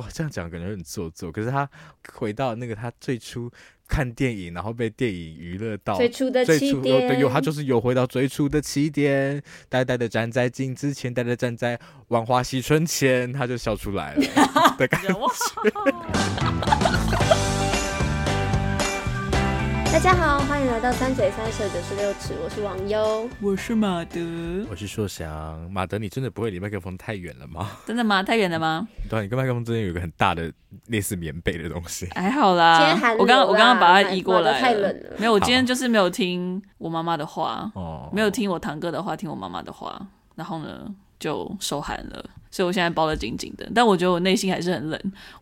哇，这样讲感觉很做作。可是他回到那个他最初看电影，然后被电影娱乐到最初的起点，对，有他就是有回到最初的起点，呆呆的站在镜子前，呆呆站在万花溪春前，他就笑出来了 的感觉。大家好，欢迎来到三嘴三舌九十六尺，我是王优，我是马德，我是硕翔。马德，你真的不会离麦克风太远了吗？真的吗？太远了吗？对，你跟麦克风之间有一个很大的类似棉被的东西。还好啦，今天寒我刚我刚刚把它移过来，太冷了。没有，我今天就是没有听我妈妈的话，哦，没有听我堂哥的话，听我妈妈的话，然后呢就受寒了。所以我现在包得紧紧的，但我觉得我内心还是很冷。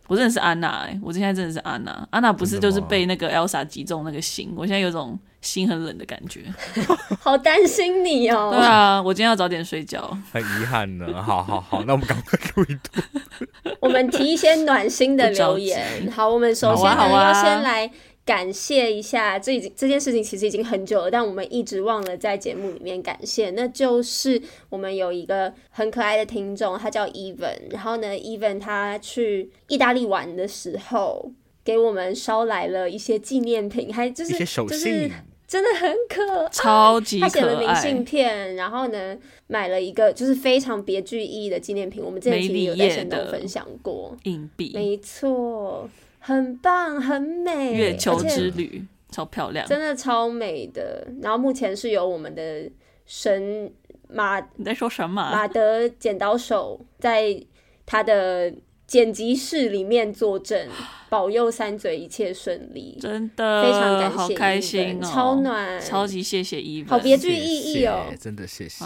我真的是安娜哎，我现在真的是安娜。安娜不是就是被那个 Elsa 击中那个心，我现在有种心很冷的感觉。好担心你哦。对啊，我今天要早点睡觉。很遗憾呢。好好好，那我们赶快录一段。我们提一些暖心的留言。好，我们首先呢要先来。感谢一下，这已经这件事情其实已经很久了，但我们一直忘了在节目里面感谢。那就是我们有一个很可爱的听众，他叫 Even，然后呢，Even 他去意大利玩的时候，给我们捎来了一些纪念品，还就是就是真的很可爱，超级可爱。他写了明信片，然后呢，买了一个就是非常别具意义的纪念品。我们之前其实有在线动分享过硬币，没错。很棒，很美，月球之旅超漂亮，真的超美的。然后目前是由我们的神马，你在说什么？马德剪刀手在他的剪辑室里面坐镇，保佑三嘴一切顺利。真的非常感谢，好开心哦，超暖，超级谢谢伊文，好别具意义哦，真的谢谢，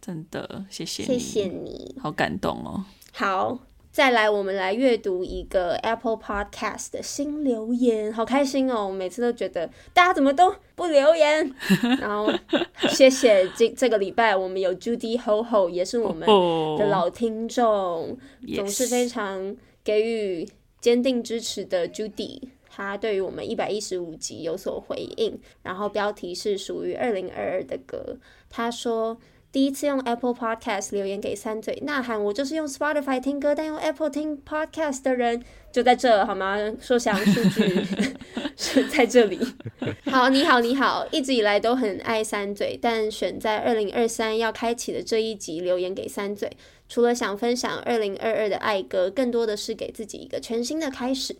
真的谢谢，谢谢你，好感动哦。好。再来，我们来阅读一个 Apple Podcast 的新留言，好开心哦！我每次都觉得大家怎么都不留言，然后谢谢这这个礼拜我们有 Judy Ho Ho，也是我们的老听众，oh, 总是非常给予坚定支持的 Judy，他对于我们一百一十五集有所回应，然后标题是属于二零二二的歌，他说。第一次用 Apple Podcast 留言给三嘴呐喊，我就是用 Spotify 听歌，但用 Apple 听 Podcast 的人就在这好吗？说详数据 是在这里。好，你好，你好，一直以来都很爱三嘴，但选在二零二三要开启的这一集留言给三嘴，除了想分享二零二二的爱歌，更多的是给自己一个全新的开始。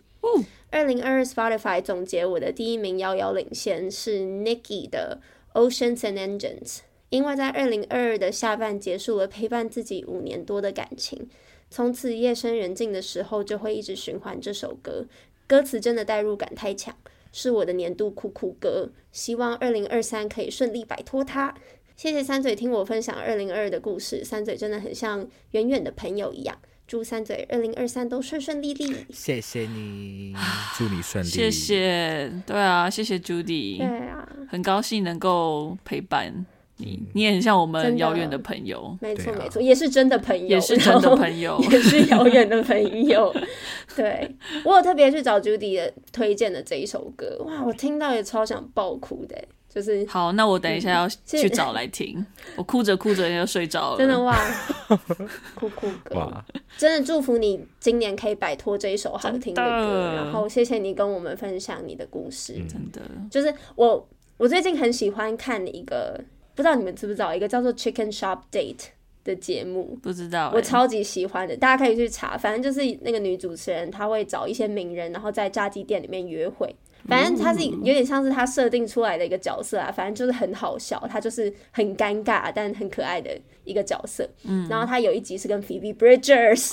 二零二二 Spotify 总结我的第一名遥遥领先是 Nicki 的 Oceans and Engines。因为在二零二二的下半结束了陪伴自己五年多的感情，从此夜深人静的时候就会一直循环这首歌，歌词真的代入感太强，是我的年度酷酷歌。希望二零二三可以顺利摆脱它。谢谢三嘴听我分享二零二二的故事，三嘴真的很像远远的朋友一样。祝三嘴二零二三都顺顺利利。谢谢你，祝你顺利。谢谢，对啊，谢谢 Judy，对啊，很高兴能够陪伴。你你也很像我们遥远的朋友，没错没错，也是真的朋友，也是真的朋友，也是遥远的朋友。对，我有特别去找 Judy 的推荐的这一首歌，哇，我听到也超想爆哭的，就是好，那我等一下要去找来听，我哭着哭着就睡着了，真的哇，哭哭歌，真的祝福你今年可以摆脱这一首好听的歌，然后谢谢你跟我们分享你的故事，真的，就是我我最近很喜欢看一个。不知道你们知不知道一个叫做 Chicken Shop Date 的节目？不知道、欸，我超级喜欢的，大家可以去查。反正就是那个女主持人，她会找一些名人，然后在炸鸡店里面约会。反正她是有点像是她设定出来的一个角色啊，反正就是很好笑，她就是很尴尬但很可爱的一个角色。嗯，然后她有一集是跟 Phoebe Bridgers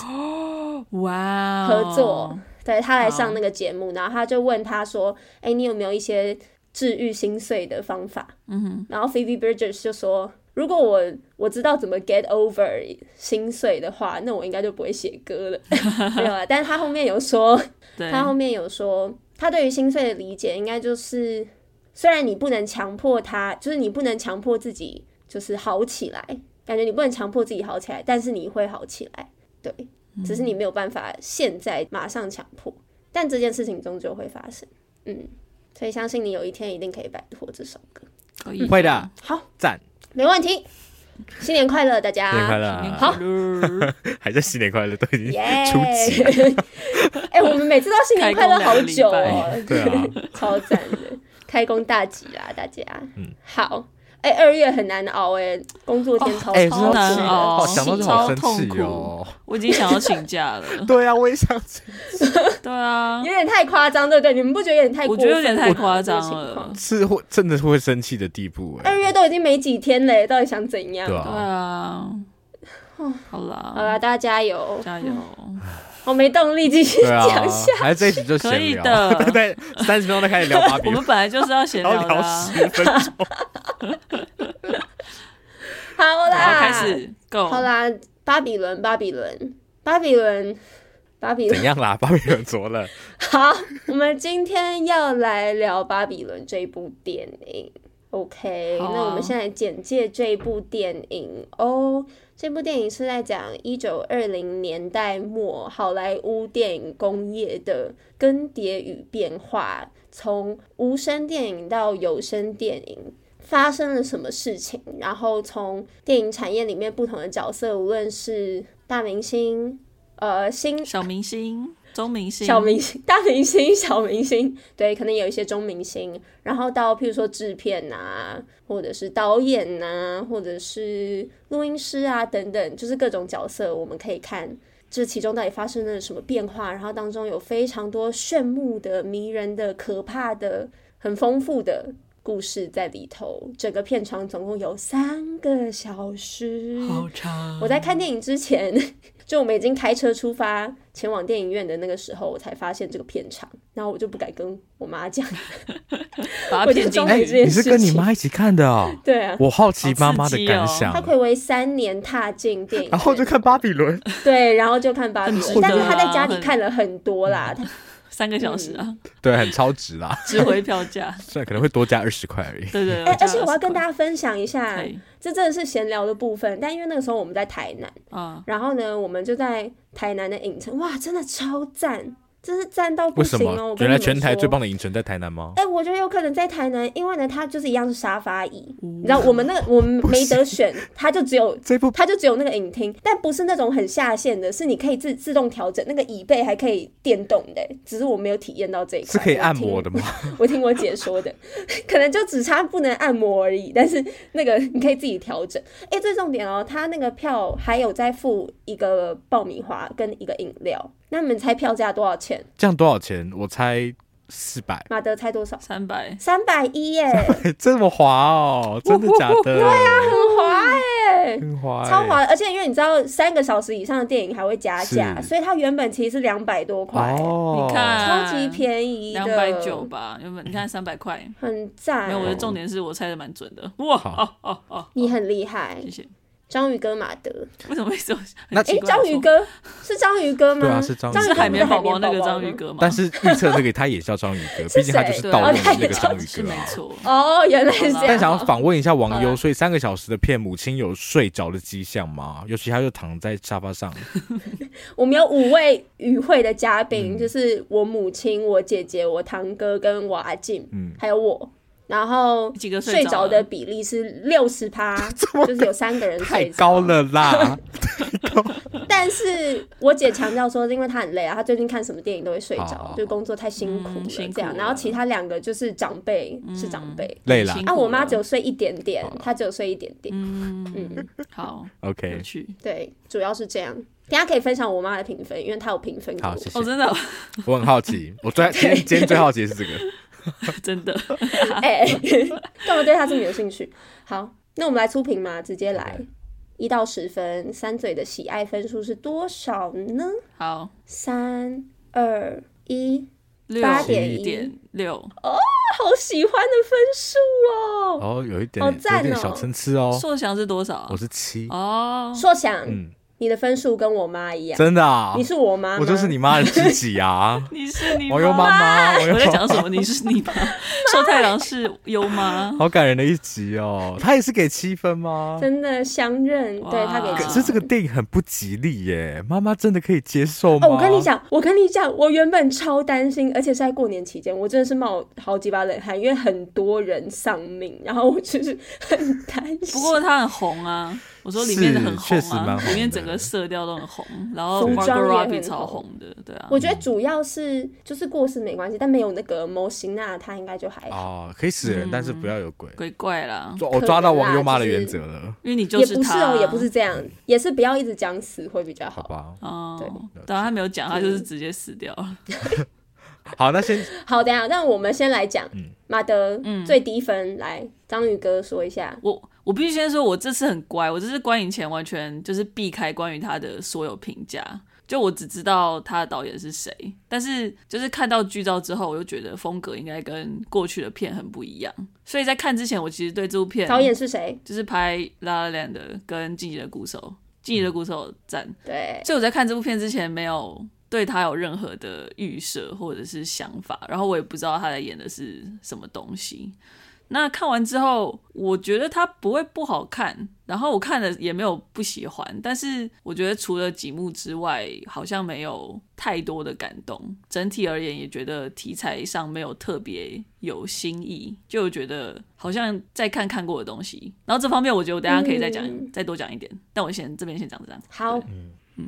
哇合作，对，她来上那个节目，然后他就问她说：“哎、欸，你有没有一些？”治愈心碎的方法，嗯哼，然后 Phoebe Bridgers 就说：“如果我我知道怎么 get over 心碎的话，那我应该就不会写歌了。”没有啊，但是他后面有说，他后面有说，他对于心碎的理解应该就是，虽然你不能强迫他，就是你不能强迫自己就是好起来，感觉你不能强迫自己好起来，但是你会好起来，对，只是你没有办法现在马上强迫，但这件事情终究会发生，嗯。所以相信你有一天一定可以摆脱这首歌，可以会的。好，赞，没问题。新年快乐，大家！新年快乐！好，还在新年快乐，都已经耶？哎，我们每次都新年快乐好久哦，对啊，超赞的，开工大吉啦，大家！嗯，好。哎，二月很难熬哎，工作天超超难熬，想到就好生气哦。我已经想要请假了。对啊，我也想请。对啊，有点太夸张，对不对？你们不觉得有点太？我觉得有点太夸张了，是会真的是会生气的地步哎。二月都已经没几天了，到底想怎样？对啊。好啦，好啦，大家加油，加油。我没动力继续讲下，还是这一集就闲聊。可以的，对，三十分钟再开始聊芭比。我们本来就是要闲聊的。十分钟。好啦，开始，Go。好啦，巴比伦，巴比伦，巴比伦，巴比伦，怎样啦？巴比伦怎么了？好，我们今天要来聊《巴比伦》这部电影。OK，啊、那我们现在简介这部电影哦。这部电影是在讲一九二零年代末好莱坞电影工业的更迭与变化，从无声电影到有声电影发生了什么事情，然后从电影产业里面不同的角色，无论是大明星、呃新小明星。中明星、小明星、大明星、小明星，对，可能有一些中明星，然后到譬如说制片啊，或者是导演啊，或者是录音师啊等等，就是各种角色，我们可以看这其中到底发生了什么变化，然后当中有非常多炫目的、迷人的、可怕的、很丰富的故事在里头。整个片长总共有三个小时，好长。我在看电影之前。就我们已经开车出发前往电影院的那个时候，我才发现这个片场，然后我就不敢跟我妈讲。我就终于这件事情，欸，你是跟你妈一起看的哦？对啊，我好奇妈妈的感想。她睽违三年踏进电影，然后就看巴比伦。对，然后就看巴比伦，但是她在家里看了很多啦。三个小时啊，对，很超值啦，值回票价，虽然可能会多加二十块而已。对对，哎，而且我要跟大家分享一下，这真的是闲聊的部分。但因为那个时候我们在台南，啊，然后呢，我们就在台南的影城，哇，真的超赞。真是赞到不行哦！原来全台最棒的影城在台南吗？哎、欸，我觉得有可能在台南，因为呢，它就是一样是沙发椅，嗯、你知道，我们那个 我们没得选，它就只有这部，它就只有那个影厅，但不是那种很下线的，是你可以自自动调整，那个椅背还可以电动的，只是我没有体验到这一块。是可以按摩的吗？我听 我姐说的，可能就只差不能按摩而已，但是那个你可以自己调整。哎、欸，最重点哦，它那个票还有再付一个爆米花跟一个饮料。那你们猜票价多少钱？这样多少钱？我猜四百。马德猜多少？三百。三百一耶！这么滑哦，真的假的？对啊，很滑哎，很滑，超滑！而且因为你知道，三个小时以上的电影还会加价，所以它原本其实是两百多块。哦，你看，超级便宜，两百九吧？原本你看三百块，很赞。没有，我的重点是我猜的蛮准的。哇哦哦哦，你很厉害，谢谢。章鱼哥马德，为什么会说？那哎，章鱼哥是章鱼哥吗？对啊，是章鱼。是海绵宝宝那个章鱼哥吗？但是预测那个他也叫章鱼哥，毕竟他就是盗墓那个章鱼哥，没错。哦，原来是这样。但想要访问一下王优，所以三个小时的片，母亲有睡着的迹象吗？尤其他就躺在沙发上。我们有五位与会的嘉宾，就是我母亲、我姐姐、我堂哥跟我阿静，嗯，还有我。然后睡着的比例是六十趴，就是有三个人睡着。太高了啦！但是我姐强调说，因为她很累啊，她最近看什么电影都会睡着，就工作太辛苦了这样。然后其他两个就是长辈，是长辈累了。啊，我妈只有睡一点点，她只有睡一点点。嗯嗯，好，OK，对，主要是这样。大家可以分享我妈的评分，因为她有评分。好，谢谢。哦，真的，我很好奇，我最今天今天最好奇是这个。真的，哎、欸，干嘛对他这么有兴趣？好，那我们来出评嘛，直接来，一到十分，三嘴的喜爱分数是多少呢？好，三二一，八点一。六。哦，好喜欢的分数哦，哦，有一点，好赞哦，有点小参差哦。硕翔是多少？我是七。哦，硕翔，嗯。你的分数跟我妈一样，真的啊？你是我妈，我就是你妈的知己啊！你是你我优妈妈，我在讲什么？你是你妈，寿太郎是优妈，好感人的一集哦。他也是给七分吗？真的相认，对他给七分。可是这个电影很不吉利耶，妈妈真的可以接受吗？哦，我跟你讲，我跟你讲，我原本超担心，而且是在过年期间，我真的是冒好几把冷汗，因为很多人丧命，然后我就是很担心。不过他很红啊。我说里面的很红啊，里面整个色调都很红，然后 Margot Robbie 超红的，对啊。我觉得主要是就是过世没关系，但没有那个模型那，他应该就还好。哦，可以死人，但是不要有鬼。鬼怪啦，我抓到王优妈的原则了，因为你就是也不是哦，也不是这样，也是不要一直讲死会比较好。好吧，哦，对，当然他没有讲，他就是直接死掉了。好，那先 好，等下，那我们先来讲马德最低分，来章鱼哥说一下我。我必须先说，我这次很乖，我这次观影前完全就是避开关于他的所有评价，就我只知道他的导演是谁，但是就是看到剧照之后，我就觉得风格应该跟过去的片很不一样，所以在看之前，我其实对这部片导演是谁，就是拍《La La Land》跟《进击的鼓手》，《进击的鼓手》赞，对，所以我在看这部片之前没有对他有任何的预设或者是想法，然后我也不知道他在演的是什么东西。那看完之后，我觉得它不会不好看，然后我看了也没有不喜欢，但是我觉得除了几幕之外，好像没有太多的感动。整体而言，也觉得题材上没有特别有新意，就觉得好像在看看过的东西。然后这方面，我觉得我等下可以再讲，嗯、再多讲一点。但我先这边先讲这样。好。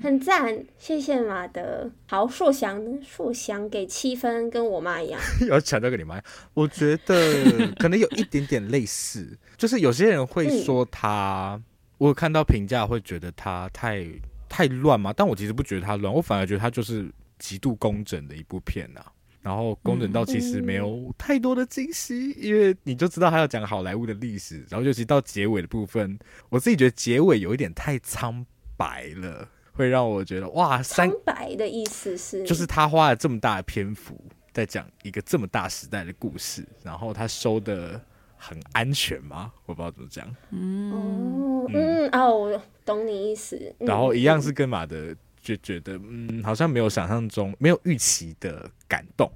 很赞，谢谢马德。好，硕翔呢？硕翔给七分，跟我妈一样。要强调跟你妈，我觉得 可能有一点点类似，就是有些人会说他，嗯、我有看到评价会觉得他太太乱嘛，但我其实不觉得他乱，我反而觉得他就是极度工整的一部片呐、啊。然后工整到其实没有太多的惊喜，嗯、因为你就知道他要讲好莱坞的历史，然后尤其到结尾的部分，我自己觉得结尾有一点太苍白了。会让我觉得哇，三白的意思是，就是他花了这么大的篇幅在讲一个这么大时代的故事，然后他收的很安全吗？我不知道怎么讲。嗯哦嗯哦，我懂你意思。然后一样是跟马德就觉得嗯，好像没有想象中没有预期的感动。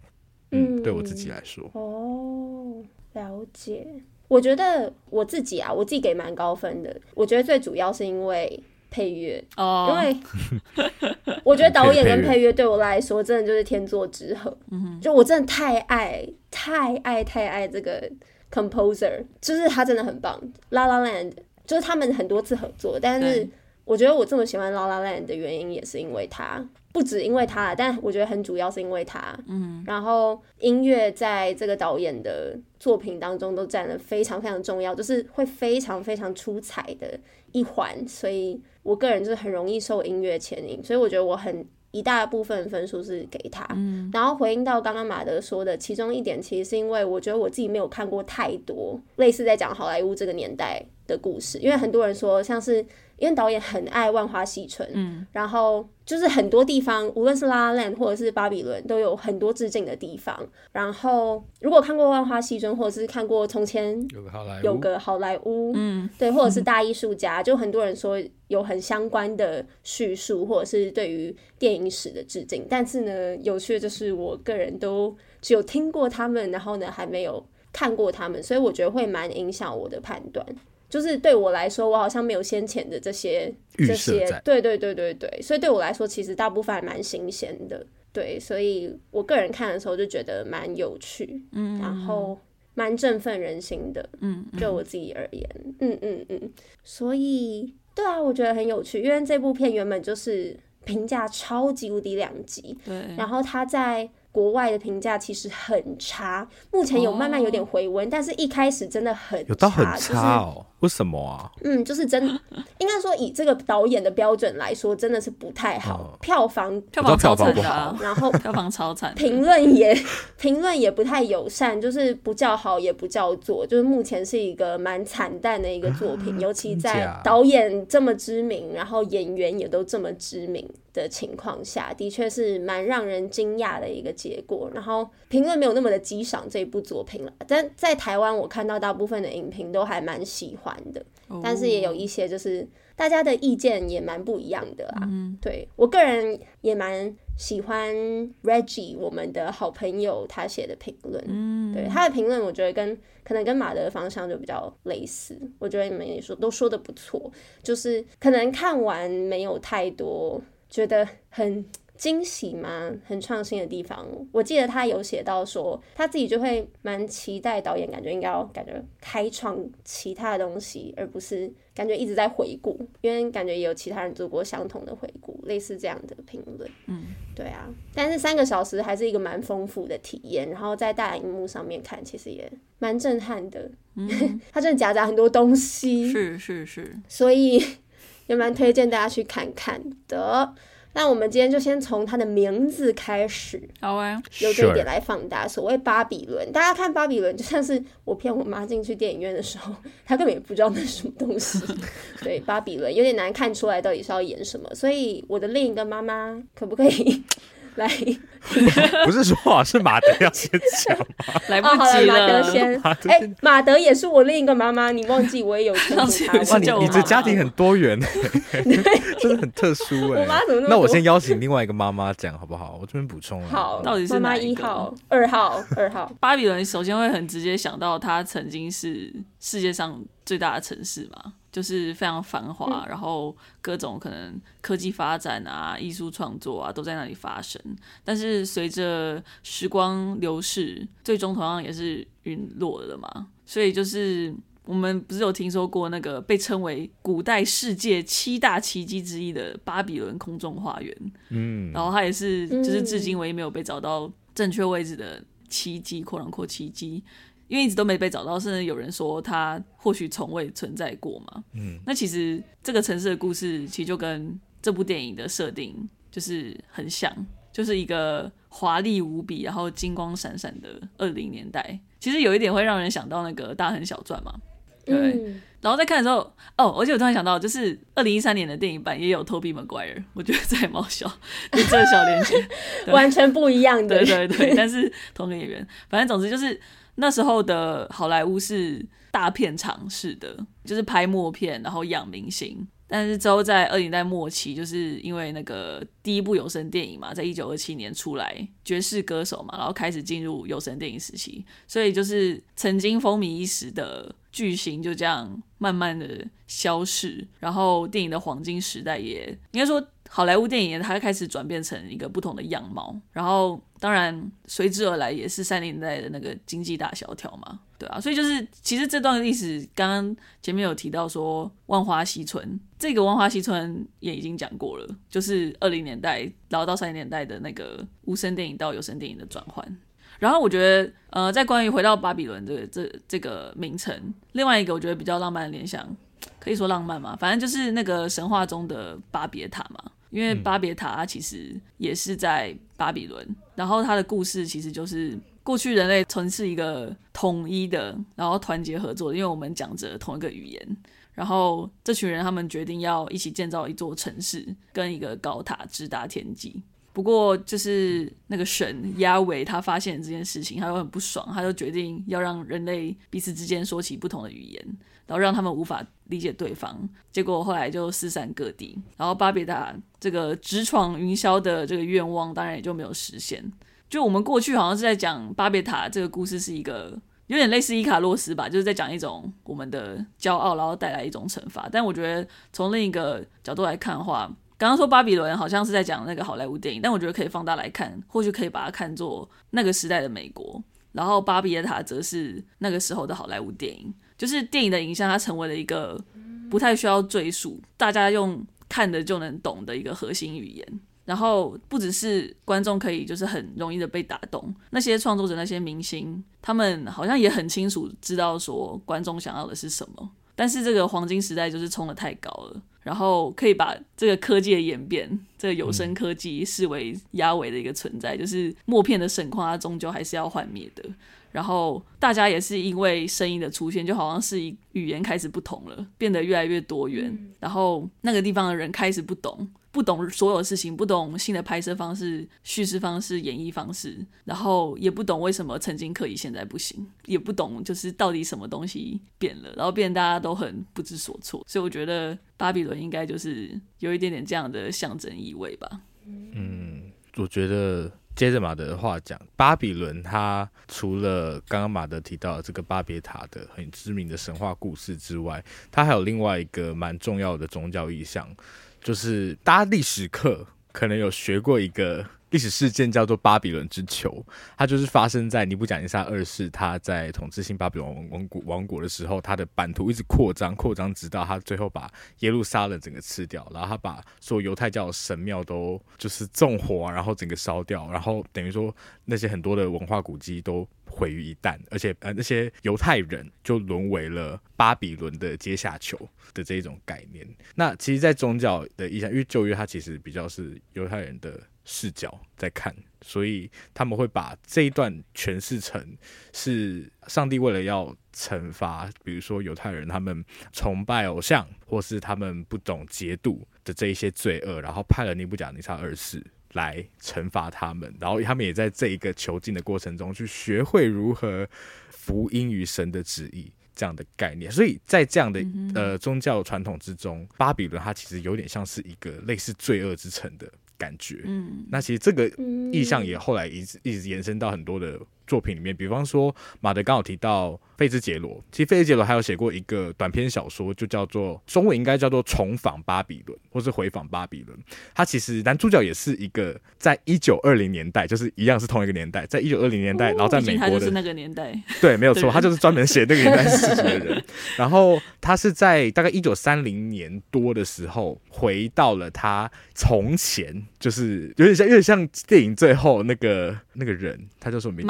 嗯，对我自己来说。哦，了解。我觉得我自己啊，我自己给蛮高分的。我觉得最主要是因为。配乐哦，因为我觉得导演跟配乐对我来说真的就是天作之合。就我真的太爱、太爱、太爱这个 composer，就是他真的很棒。La La Land 就是他们很多次合作，但是我觉得我这么喜欢 La La Land 的原因也是因为他，不止因为他，但我觉得很主要是因为他。嗯，然后音乐在这个导演的作品当中都占了非常非常重要，就是会非常非常出彩的一环，所以。我个人就是很容易受音乐牵引，所以我觉得我很一大部分分数是给他。嗯，然后回应到刚刚马德说的，其中一点其实是因为我觉得我自己没有看过太多类似在讲好莱坞这个年代的故事，因为很多人说像是。因为导演很爱万花嬉春，嗯，然后就是很多地方，无论是拉拉 land 或者是巴比伦，都有很多致敬的地方。然后如果看过万花嬉春，或者是看过从前有个好莱坞，有个好莱坞，嗯，对，或者是大艺术家，就很多人说有很相关的叙述，或者是对于电影史的致敬。但是呢，有趣的就是我个人都只有听过他们，然后呢还没有看过他们，所以我觉得会蛮影响我的判断。就是对我来说，我好像没有先前的这些这些，对对对对对，所以对我来说，其实大部分还蛮新鲜的，对，所以我个人看的时候就觉得蛮有趣，嗯，然后蛮振奋人心的，嗯，就我自己而言，嗯嗯嗯，所以对啊，我觉得很有趣，因为这部片原本就是评价超级无敌两极，对，然后他在。国外的评价其实很差，目前有慢慢有点回温，哦、但是一开始真的很差，有到很差哦？就是、为什么啊？嗯，就是真，应该说以这个导演的标准来说，真的是不太好，哦、票房票房超惨的，然后 票房超惨，评论也 评论也不太友善，就是不叫好也不叫座，就是目前是一个蛮惨淡的一个作品，啊、尤其在导演这么知名，然后演员也都这么知名的情况下，的确是蛮让人惊讶的一个结果。然后评论没有那么的激赏这一部作品了，但在台湾我看到大部分的影评都还蛮喜欢的，但是也有一些就是大家的意见也蛮不一样的啊。嗯、对我个人也蛮喜欢 Reggie 我们的好朋友他写的评论，嗯，对他的评论我觉得跟可能跟马德的方向就比较类似，我觉得你们也说都说的不错，就是可能看完没有太多觉得很。惊喜嘛？很创新的地方，我记得他有写到说，他自己就会蛮期待导演，感觉应该要感觉开创其他的东西，而不是感觉一直在回顾，因为感觉也有其他人做过相同的回顾，类似这样的评论。嗯，对啊，但是三个小时还是一个蛮丰富的体验，然后在大荧幕上面看，其实也蛮震撼的。嗯，他真的夹杂很多东西，是是是，所以也蛮推荐大家去看看的。那我们今天就先从它的名字开始，好啊，由这一点来放大。所谓巴比伦，大家看巴比伦，就像是我骗我妈进去电影院的时候，她根本也不知道那是什么东西。对，巴比伦有点难看出来到底是要演什么，所以我的另一个妈妈可不可以？来，不是说好，是马德要先讲吗？来不及了，马德先。哎、欸，马德也是我另一个妈妈，你忘记我也有称呼你你这家庭很多元，真的很特殊哎。我妈怎么那么？那我先邀请另外一个妈妈讲好不好？我这边补充。好，到底是妈妈一号、二号、二号。巴比伦首先会很直接想到，它曾经是世界上最大的城市嘛。就是非常繁华，然后各种可能科技发展啊、艺术创作啊都在那里发生。但是随着时光流逝，最终同样也是陨落了嘛。所以就是我们不是有听说过那个被称为古代世界七大奇迹之一的巴比伦空中花园？嗯，然后它也是就是至今唯一没有被找到正确位置的奇迹，扩张扩奇迹。因为一直都没被找到，甚至有人说它或许从未存在过嘛。嗯，那其实这个城市的故事其实就跟这部电影的设定就是很像，就是一个华丽无比，然后金光闪闪的二零年代。其实有一点会让人想到那个《大亨小传》嘛，对。嗯、然后在看的时候，哦，而且我突然想到，就是二零一三年的电影版也有 Tobey Maguire，我觉得这还蛮小，就这个小连接，完全不一样的，对对对，但是同个演员，反正总之就是。那时候的好莱坞是大片场式的，就是拍默片，然后养明星。但是之后在二零代末期，就是因为那个第一部有声电影嘛，在一九二七年出来《爵士歌手》嘛，然后开始进入有声电影时期。所以就是曾经风靡一时的巨星就这样慢慢的消逝，然后电影的黄金时代也应该说。好莱坞电影它开始转变成一个不同的样貌，然后当然随之而来也是三零年代的那个经济大萧条嘛，对啊，所以就是其实这段历史刚刚前面有提到说万花西村，这个万花西村也已经讲过了，就是二零年代然后到三零年代的那个无声电影到有声电影的转换。然后我觉得呃，在关于回到巴比伦这个这这个名称，另外一个我觉得比较浪漫的联想，可以说浪漫嘛，反正就是那个神话中的巴别塔嘛。因为巴别塔其实也是在巴比伦，然后它的故事其实就是过去人类曾是一个统一的，然后团结合作，因为我们讲着同一个语言，然后这群人他们决定要一起建造一座城市跟一个高塔直达天际。不过就是那个神亚维他发现这件事情，他又很不爽，他就决定要让人类彼此之间说起不同的语言。然后让他们无法理解对方，结果后来就四散各地。然后巴别塔这个直闯云霄的这个愿望，当然也就没有实现。就我们过去好像是在讲巴别塔这个故事是一个有点类似伊卡洛斯吧，就是在讲一种我们的骄傲，然后带来一种惩罚。但我觉得从另一个角度来看的话，刚刚说巴比伦好像是在讲那个好莱坞电影，但我觉得可以放大来看，或许可以把它看作那个时代的美国。然后巴别塔则是那个时候的好莱坞电影。就是电影的影像，它成为了一个不太需要赘述，大家用看的就能懂的一个核心语言。然后不只是观众可以，就是很容易的被打动，那些创作者、那些明星，他们好像也很清楚知道说观众想要的是什么。但是这个黄金时代就是冲得太高了，然后可以把这个科技的演变，这个有声科技视为压尾的一个存在，就是默片的盛况，它终究还是要幻灭的。然后大家也是因为声音的出现，就好像是语言开始不同了，变得越来越多元。嗯、然后那个地方的人开始不懂，不懂所有事情，不懂新的拍摄方式、叙事方式、演绎方式，然后也不懂为什么曾经可以，现在不行，也不懂就是到底什么东西变了，然后变大家都很不知所措。所以我觉得巴比伦应该就是有一点点这样的象征意味吧。嗯，我觉得。接着马德的话讲，巴比伦它除了刚刚马德提到的这个巴别塔的很知名的神话故事之外，它还有另外一个蛮重要的宗教意象，就是大家历史课可能有学过一个。历史事件叫做巴比伦之囚，它就是发生在尼布甲尼撒二世他在统治新巴比伦王国王国的时候，他的版图一直扩张扩张，直到他最后把耶路撒冷整个吃掉，然后他把所有犹太教神庙都就是纵火，然后整个烧掉，然后等于说那些很多的文化古迹都毁于一旦，而且呃那些犹太人就沦为了巴比伦的阶下囚的这一种概念。那其实，在宗教的意象，因为旧约它其实比较是犹太人的。视角在看，所以他们会把这一段诠释成是上帝为了要惩罚，比如说犹太人他们崇拜偶像，或是他们不懂节度的这一些罪恶，然后派了尼布甲尼撒二世来惩罚他们，然后他们也在这一个囚禁的过程中去学会如何服膺于神的旨意这样的概念。所以在这样的呃宗教传统之中，巴比伦它其实有点像是一个类似罪恶之城的。感觉，嗯，那其实这个意向也后来一直一直延伸到很多的作品里面，比方说马德刚好提到费兹杰罗，其实费兹杰罗还有写过一个短篇小说，就叫做中文应该叫做《重访巴比伦》或是《回访巴比伦》。他其实男主角也是一个在一九二零年代，就是一样是同一个年代，在一九二零年代，然后在美国的是那个年代，对，没有错，他就是专门写那个年代事情的人。然后他是在大概一九三零年多的时候回到了他从前，就是有点像有点像电影最后那个那个人，他叫什么名字？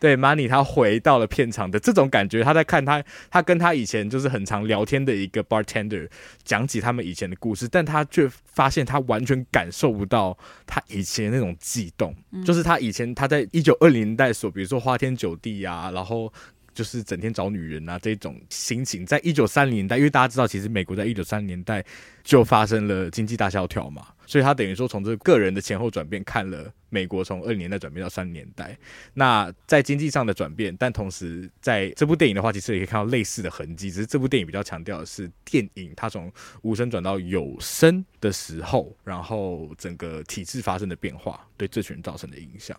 对，Money 他回到了片场的这种感觉，他在看他，他跟他以前就是很常聊天的一个 bartender 讲起他们以前的故事，但他却发现他完全感受不到他以前那种悸动，嗯、就是他以前他在一九二零年代所，比如说花天酒地啊，然后。就是整天找女人啊，这种心情，在一九三零年代，因为大家知道，其实美国在一九三零年代就发生了经济大萧条嘛，所以他等于说从这个个人的前后转变，看了美国从二零年代转变到三零年代。那在经济上的转变，但同时在这部电影的话，其实也可以看到类似的痕迹，只是这部电影比较强调的是电影它从无声转到有声的时候，然后整个体制发生的变化对这群人造成的影响。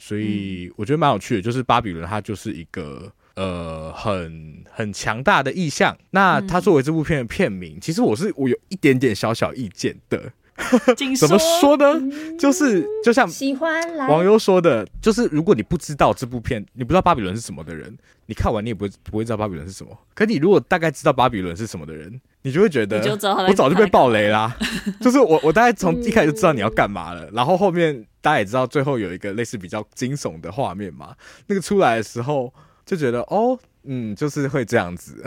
所以我觉得蛮有趣的，就是巴比伦它就是一个。呃，很很强大的意象。那它作为这部片的片名，嗯、其实我是我有一点点点小小意见的。怎么说呢？嗯、就是就像喜欢网友说的，就是如果你不知道这部片，你不知道巴比伦是什么的人，你看完你也不会不会知道巴比伦是什么。可你如果大概知道巴比伦是什么的人，你就会觉得我早就被爆雷啦。就是我我大概从一开始就知道你要干嘛了，嗯、然后后面大家也知道最后有一个类似比较惊悚的画面嘛。那个出来的时候。就觉得哦，嗯，就是会这样子，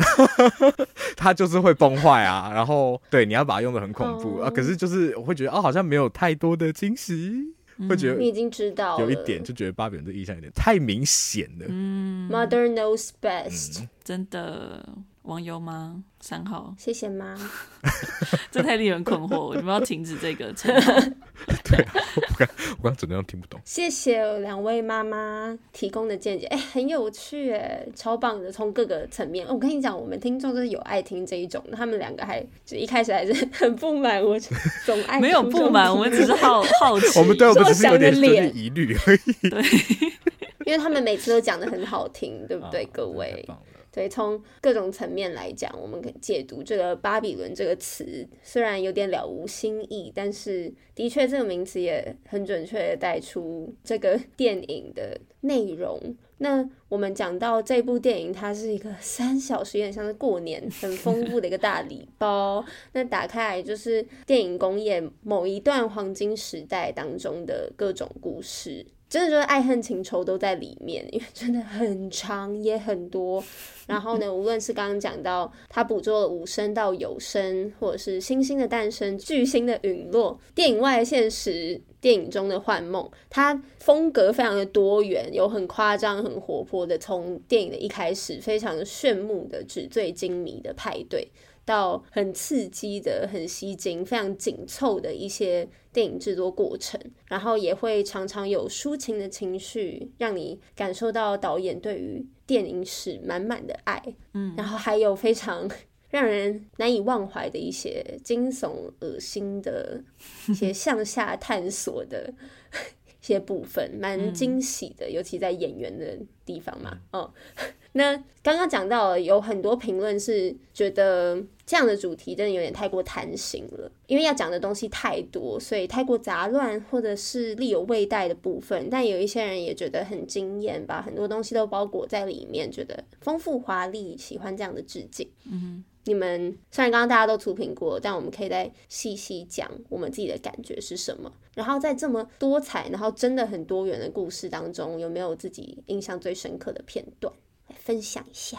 它就是会崩坏啊。然后对，你要把它用的很恐怖、oh. 啊。可是就是我会觉得哦，好像没有太多的惊喜，嗯、会觉得你已经知道有一点，就觉得巴比伦的意象有点太明显了。嗯，Mother knows best，、嗯、真的。网友吗？三号，谢谢妈。这太令人困惑，我们要停止这个称号。对，我刚我刚怎么样听不懂？谢谢两位妈妈提供的见解，哎、欸，很有趣，哎，超棒的，从各个层面。我跟你讲，我们听众就是有爱听这一种，他们两个还就一开始还是很不满，我总爱没有不满，我们只是好好奇，我们对我们只是有点有点疑虑而已。对，因为他们每次都讲的很好听，对不对，各位？对，从各种层面来讲，我们可解读这个“巴比伦”这个词，虽然有点了无新意，但是的确这个名词也很准确的带出这个 电影的内容。那我们讲到这部电影，它是一个三小时，有点像是过年很丰富的一个大礼包。那打开来就是电影工业某一段黄金时代当中的各种故事。真的就是爱恨情仇都在里面，因为真的很长也很多。然后呢，无论是刚刚讲到他捕捉了无声到有声，或者是星星的诞生、巨星的陨落、电影外的现实、电影中的幻梦，它风格非常的多元，有很夸张、很活泼的，从电影的一开始非常炫目的纸醉金迷的派对。到很刺激的、很吸睛、非常紧凑的一些电影制作过程，然后也会常常有抒情的情绪，让你感受到导演对于电影史满满的爱。嗯，然后还有非常 让人难以忘怀的一些惊悚、恶心的一些向下探索的一些部分，蛮惊喜的，尤其在演员的地方嘛。哦。那刚刚讲到了，有很多评论是觉得这样的主题真的有点太过贪心了，因为要讲的东西太多，所以太过杂乱，或者是力有未逮的部分。但有一些人也觉得很惊艳，把很多东西都包裹在里面，觉得丰富华丽，喜欢这样的致敬。嗯，你们虽然刚刚大家都粗评过，但我们可以再细细讲我们自己的感觉是什么。然后在这么多彩，然后真的很多元的故事当中，有没有自己印象最深刻的片段？分享一下，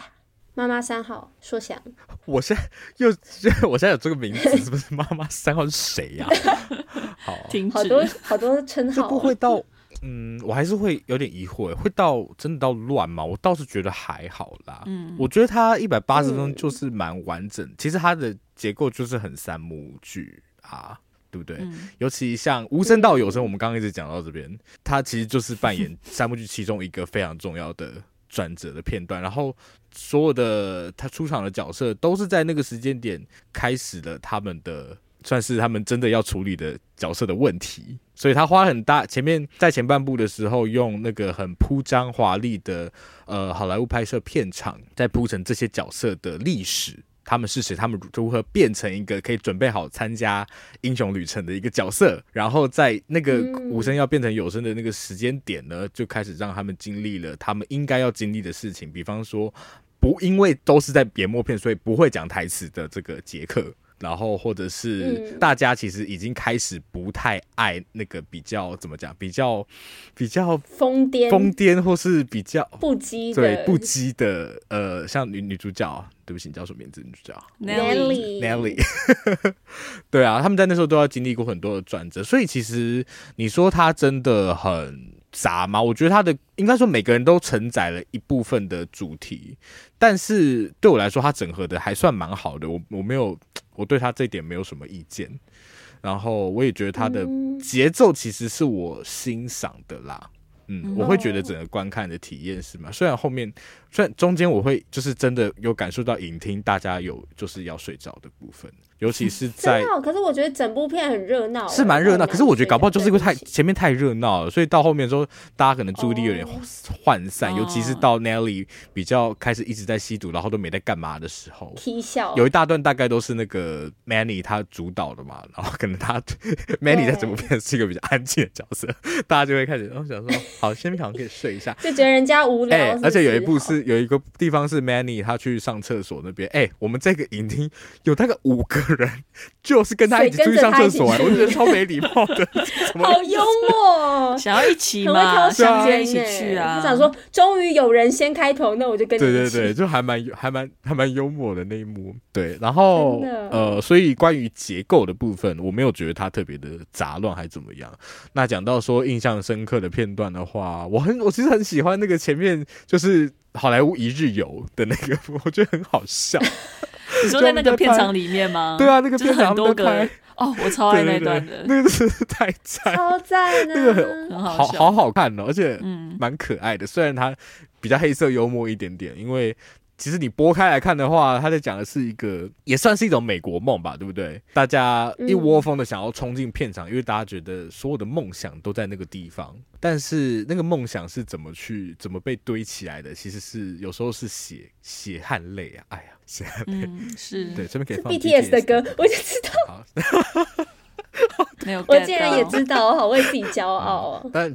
妈妈三号说想，我现在又，我现在有这个名字，是不是妈妈三号是谁呀？好，好多好多称号，不会到，嗯，我还是会有点疑惑，会到真的到乱吗？我倒是觉得还好啦，嗯，我觉得它一百八十分钟就是蛮完整，嗯、其实它的结构就是很三幕剧啊，对不对？嗯、尤其像无声到有声，我们刚刚一直讲到这边，它其实就是扮演三幕剧其中一个非常重要的。转折的片段，然后所有的他出场的角色都是在那个时间点开始了他们的，算是他们真的要处理的角色的问题，所以他花很大前面在前半部的时候用那个很铺张华丽的呃好莱坞拍摄片场，在铺成这些角色的历史。他们是谁？他们如何变成一个可以准备好参加英雄旅程的一个角色？然后在那个无声要变成有声的那个时间点呢，就开始让他们经历了他们应该要经历的事情。比方说，不因为都是在演默片，所以不会讲台词的这个杰克。然后，或者是大家其实已经开始不太爱那个比较怎么讲，比较比较疯癫、疯癫，或是比较不羁，对不羁的呃，像女女主角，对不起，你叫什么名字？女主角 Nelly，Nelly，对啊，他们在那时候都要经历过很多的转折，所以其实你说他真的很。杂吗？我觉得他的应该说每个人都承载了一部分的主题，但是对我来说，他整合的还算蛮好的。我我没有，我对他这点没有什么意见。然后我也觉得他的节奏其实是我欣赏的啦。嗯，我会觉得整个观看的体验是嘛，虽然后面虽然中间我会就是真的有感受到影厅大家有就是要睡着的部分。尤其是在，可是我觉得整部片很热闹，是蛮热闹。可是我觉得搞不好就是因为太前面太热闹了，所以到后面之后，大家可能注意力有点涣散。尤其是到 Nelly 比较开始一直在吸毒，然后都没在干嘛的时候，有一大段大概都是那个 Manny 他主导的嘛，然后可能他 Manny 在整部片是一个比较安静的角色，大家就会开始然后想说，好，先好像可以睡一下，就觉得人家无聊。而且有一部是有一个地方是 Manny 他去上厕所那边，哎，我们这个影厅有大概五个。人就是跟他一起出去上厕所，我就觉得超没礼貌的。好幽默，想要一起吗？想要一起去啊！我想说，终于有人先开头，那我就跟你一起。对对对，就还蛮还蛮还蛮幽默的那一幕。对，然后呃，所以关于结构的部分，我没有觉得它特别的杂乱还怎么样。那讲到说印象深刻的片段的话，我很我其实很喜欢那个前面就是好莱坞一日游的那个，我觉得很好笑。你说在那个片场里面吗？对啊，那个片场很多个哦，我超爱那段的，那个是太赞，超赞的，那个很好好好看哦，而且嗯，蛮可爱的。虽然它比较黑色幽默一点点，因为。其实你拨开来看的话，他在讲的是一个，也算是一种美国梦吧，对不对？大家一窝蜂的想要冲进片场，嗯、因为大家觉得所有的梦想都在那个地方。但是那个梦想是怎么去、怎么被堆起来的？其实是有时候是血、血汗泪啊！哎呀，血汗泪、嗯、是对，这边可以放 BTS 的歌，我就知道。没有，我竟然也知道，我好为自己骄傲啊！但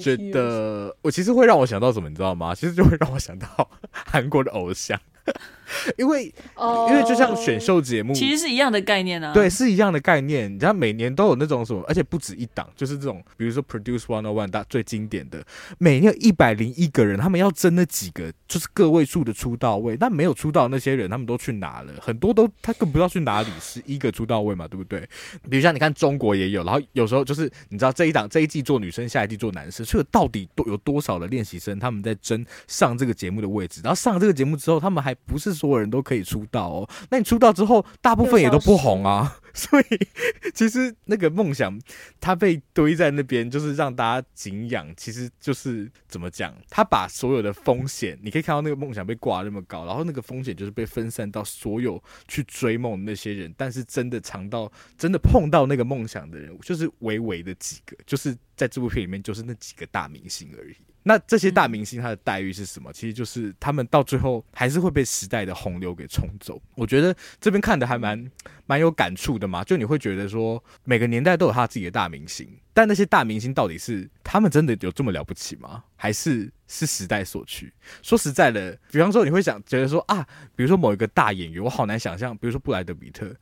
觉得我其实会让我想到什么，你知道吗？其实就会让我想到韩国的偶像，因为、oh, 因为就像选秀节目，其实是一样的概念啊。对，是一样的概念。你知道每年都有那种什么，而且不止一档，就是这种，比如说 Produce One on One，大最经典的，每年有一百零一个人，他们要争那几个，就是个位数的出道位，但没有出道那些人，他们都去哪了？很多都他更不知道去哪里，是一个出道位嘛，对不对？比如像你看中国也有，然后有时候就是你知道这一档这一季做女生，下一季做男生，所以到底多有多少的练习生他们在争上这个节目的位置？然后上这个节目之后，他们还不是所有人都可以出道哦。那你出道之后，大部分也都不红啊。所以其实那个梦想，它被堆在那边，就是让大家敬仰。其实就是怎么讲，他把所有的风险，你可以看到那个梦想被挂那么高，然后那个风险就是被分散到所有去追梦的那些人。但是真的尝到、真的碰到那个梦想的人，就是微微的几个，就是在这部片里面，就是那几个大明星而已。那这些大明星他的待遇是什么？其实就是他们到最后还是会被时代的洪流给冲走。我觉得这边看的还蛮蛮有感触的嘛，就你会觉得说每个年代都有他自己的大明星，但那些大明星到底是他们真的有这么了不起吗？还是是时代所趋？说实在的，比方说你会想觉得说啊，比如说某一个大演员，我好难想象，比如说布莱德比特，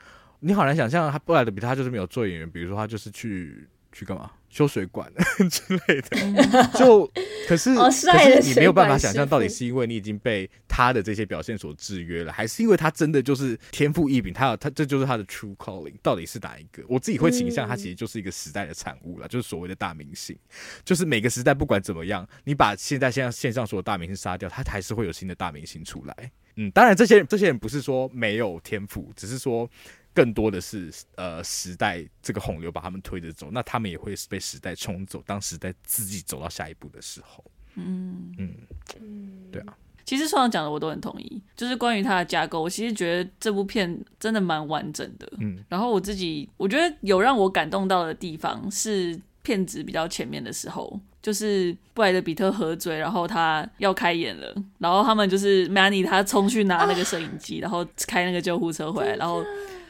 你好难想象他布莱德比特他就是没有做演员，比如说他就是去去干嘛？修水管 之类的，就可是可是你没有办法想象，到底是因为你已经被他的这些表现所制约了，还是因为他真的就是天赋异禀？他有他这就是他的 true calling，到底是哪一个？我自己会倾向他其实就是一个时代的产物了，就是所谓的大明星，就是每个时代不管怎么样，你把现在现在线上所有大明星杀掉，他还是会有新的大明星出来。嗯，当然这些这些人不是说没有天赋，只是说。更多的是呃时代这个洪流把他们推着走，那他们也会被时代冲走。当时代自己走到下一步的时候，嗯嗯对啊。其实创讲的我都很同意，就是关于它的架构，我其实觉得这部片真的蛮完整的。嗯，然后我自己我觉得有让我感动到的地方是片子比较前面的时候，就是布莱德比特喝醉，然后他要开演了，然后他们就是 Manny 他冲去拿那个摄影机，啊、然后开那个救护车回来，然后。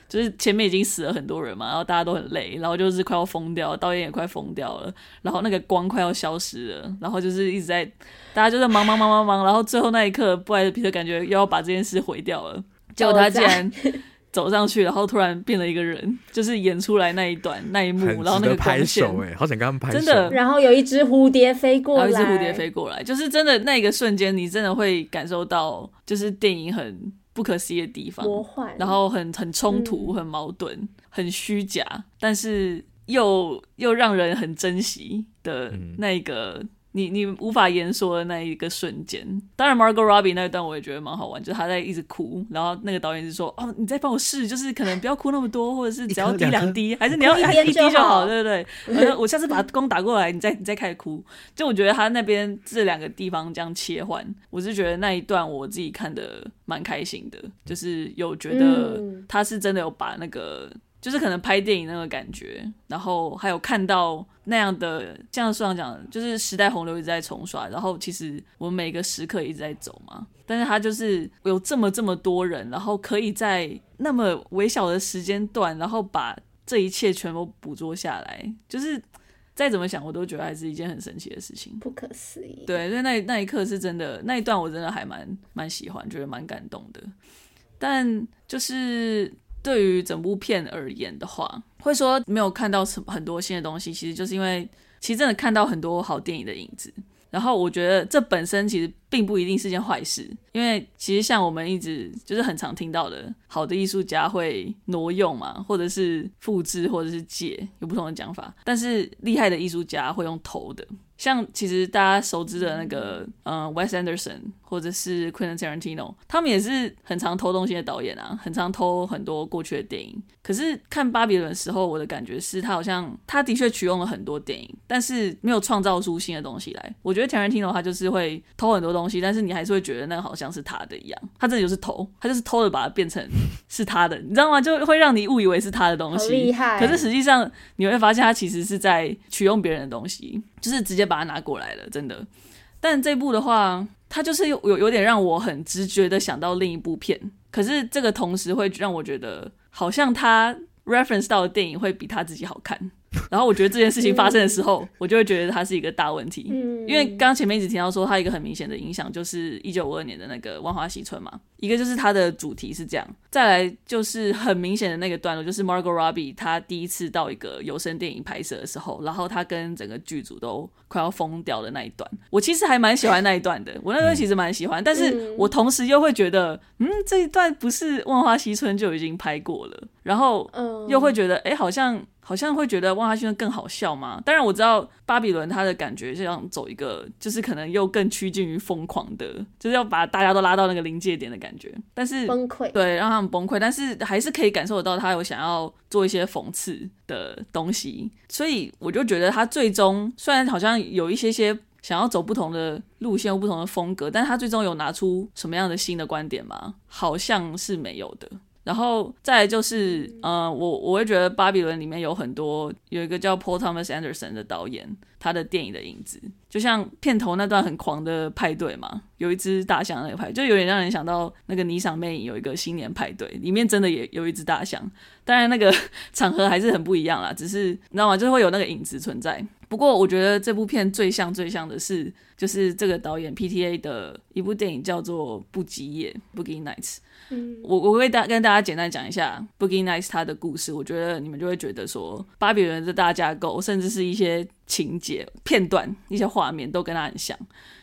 就是前面已经死了很多人嘛，然后大家都很累，然后就是快要疯掉，导演也快疯掉了，然后那个光快要消失了，然后就是一直在，大家就在忙忙忙忙忙，然后最后那一刻，布莱德皮特感觉又要把这件事毁掉了，结果他竟然走上去，然后突然变了一个人，就是演出来那一段那一幕，然后那个拍手，哎，好想跟他们拍手，真的，然后有一只蝴蝶飞过来，有一只蝴蝶飞过来，就是真的那个瞬间，你真的会感受到，就是电影很。不可思议的地方，然后很很冲突，很矛盾，很虚假，但是又又让人很珍惜的那个。你你无法言说的那一个瞬间，当然 Margot Robbie 那一段我也觉得蛮好玩，就是他在一直哭，然后那个导演就说：“哦，你再帮我试，就是可能不要哭那么多，或者是只要滴两滴，还是你要一滴就好，对不对？我我下次把光打过来，你再你再开始哭。”就我觉得他那边这两个地方这样切换，我是觉得那一段我自己看的蛮开心的，就是有觉得他是真的有把那个。就是可能拍电影那个感觉，然后还有看到那样的，这样说讲，就是时代洪流一直在重刷，然后其实我们每个时刻一直在走嘛，但是他就是有这么这么多人，然后可以在那么微小的时间段，然后把这一切全部捕捉下来，就是再怎么想，我都觉得还是一件很神奇的事情，不可思议。对，所以那那一刻是真的，那一段我真的还蛮蛮喜欢，觉得蛮感动的，但就是。对于整部片而言的话，会说没有看到什么很多新的东西，其实就是因为其实真的看到很多好电影的影子。然后我觉得这本身其实并不一定是件坏事，因为其实像我们一直就是很常听到的，好的艺术家会挪用嘛，或者是复制，或者是借，有不同的讲法。但是厉害的艺术家会用偷的。像其实大家熟知的那个，嗯，Wes Anderson 或者是 Quentin Tarantino，他们也是很常偷东西的导演啊，很常偷很多过去的电影。可是看巴比伦的时候，我的感觉是他好像他的确取用了很多电影，但是没有创造出新的东西来。我觉得 Tarantino 他就是会偷很多东西，但是你还是会觉得那个好像是他的一样。他真的就是偷，他就是偷的把它变成是他的，你知道吗？就会让你误以为是他的东西。厉害。可是实际上你会发现，他其实是在取用别人的东西。就是直接把它拿过来了，真的。但这部的话，他就是有有有点让我很直觉的想到另一部片，可是这个同时会让我觉得，好像他 reference 到的电影会比他自己好看。然后我觉得这件事情发生的时候，嗯、我就会觉得它是一个大问题。嗯，因为刚刚前面一直提到说，它一个很明显的影响就是一九五二年的那个《万花嬉春》嘛，一个就是它的主题是这样，再来就是很明显的那个段落，就是 Margot Robbie 她第一次到一个有声电影拍摄的时候，然后她跟整个剧组都快要疯掉的那一段，我其实还蛮喜欢那一段的，我那段其实蛮喜欢，但是我同时又会觉得，嗯，这一段不是《万花嬉春》就已经拍过了，然后又会觉得，哎，好像。好像会觉得《万花嬉春》更好笑吗？当然我知道巴比伦他的感觉是想走一个，就是可能又更趋近于疯狂的，就是要把大家都拉到那个临界点的感觉。但是崩溃，对，让他们崩溃。但是还是可以感受得到他有想要做一些讽刺的东西。所以我就觉得他最终虽然好像有一些些想要走不同的路线或不同的风格，但是他最终有拿出什么样的新的观点吗？好像是没有的。然后再就是，呃，我我会觉得《巴比伦》里面有很多有一个叫 Paul Thomas Anderson 的导演，他的电影的影子，就像片头那段很狂的派对嘛，有一只大象那个派，就有点让人想到那个《霓裳魅影》有一个新年派对，里面真的也有一只大象，当然那个场合还是很不一样啦，只是你知道吗？就是会有那个影子存在。不过我觉得这部片最像最像的是，就是这个导演 PTA 的一部电影叫做《不羁夜》（Boogie Nights）。嗯，我我会大跟大家简单讲一下《Boogie Nights》它的故事，我觉得你们就会觉得说，巴比伦的大架构，甚至是一些情节片段、一些画面都跟他很像。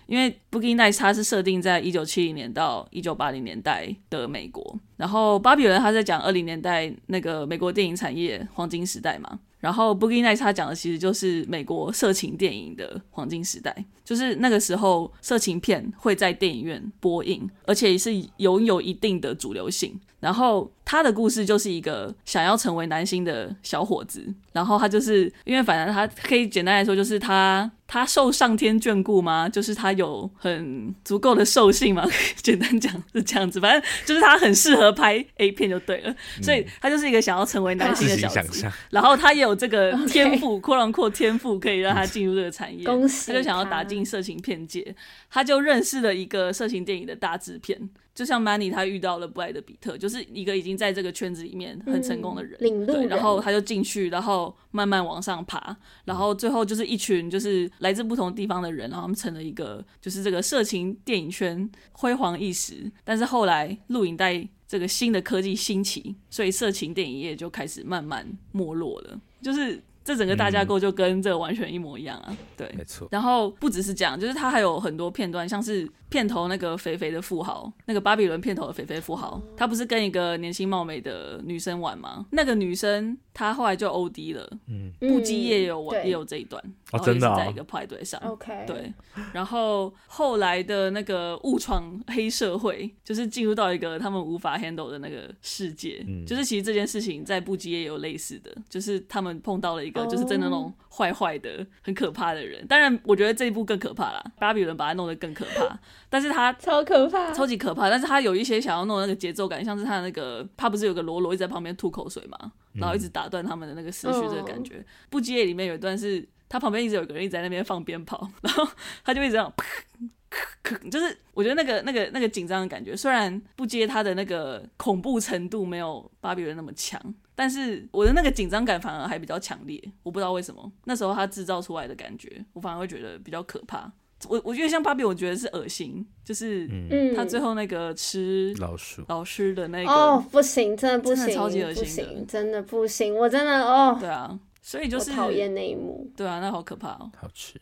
因为《Boogie Nights》它是设定在一九七零年到一九八零年代的美国，然后《巴比伦》它在讲二零年代那个美国电影产业黄金时代嘛。然后《Boogie Nights》他讲的其实就是美国色情电影的黄金时代，就是那个时候色情片会在电影院播映，而且是拥有一定的主流性。然后他的故事就是一个想要成为男星的小伙子，然后他就是因为反正他可以简单来说就是他。他受上天眷顾吗？就是他有很足够的兽性吗？简单讲是这样子，反正就是他很适合拍 A 片就对了。嗯、所以他就是一个想要成为男星的小子，然后他也有这个天赋，扩容扩天赋可以让他进入这个产业。恭喜他！他就想要打进色情片界，他就认识了一个色情电影的大制片。就像 Manny 他遇到了布莱德比特，就是一个已经在这个圈子里面很成功的人，嗯、对，然后他就进去，然后慢慢往上爬，然后最后就是一群就是来自不同地方的人，然后他们成了一个就是这个色情电影圈辉煌一时，但是后来录影带这个新的科技兴起，所以色情电影业就开始慢慢没落了，就是。这整个大架构就跟这个完全一模一样啊，对，没错。然后不只是这样，就是它还有很多片段，像是片头那个肥肥的富豪，那个巴比伦片头的肥肥富豪，他不是跟一个年轻貌美的女生玩吗？那个女生她后来就 OD 了，嗯，不羁夜也有玩，也有这一段，哦，真的，在一个派对上，OK，对。然后后来的那个误闯黑社会，就是进入到一个他们无法 handle 的那个世界，嗯就是其实这件事情在不羁夜也有类似的，就是他们碰到了一个。就是真的那种坏坏的、很可怕的人。当然，我觉得这一部更可怕啦。巴比伦把他弄得更可怕，但是他超可怕，超级可怕。但是他有一些想要弄的那个节奏感，像是他的那个，他不是有个罗罗一直在旁边吐口水嘛，然后一直打断他们的那个思绪，这个感觉。不羁夜里面有一段是他旁边一直有个人一直在那边放鞭炮，然后他就一直这样。就是我觉得那个那个那个紧张的感觉，虽然不接他的那个恐怖程度没有巴比伦那么强，但是我的那个紧张感反而还比较强烈。我不知道为什么，那时候他制造出来的感觉，我反而会觉得比较可怕。我我觉得像芭比，我觉得是恶心，就是他最后那个吃老鼠。老师的那个哦，不行，真的不行，超级恶心，不行，真的不行，我真的哦，对啊，所以就是讨厌那一幕，对啊，那好可怕哦，好吃，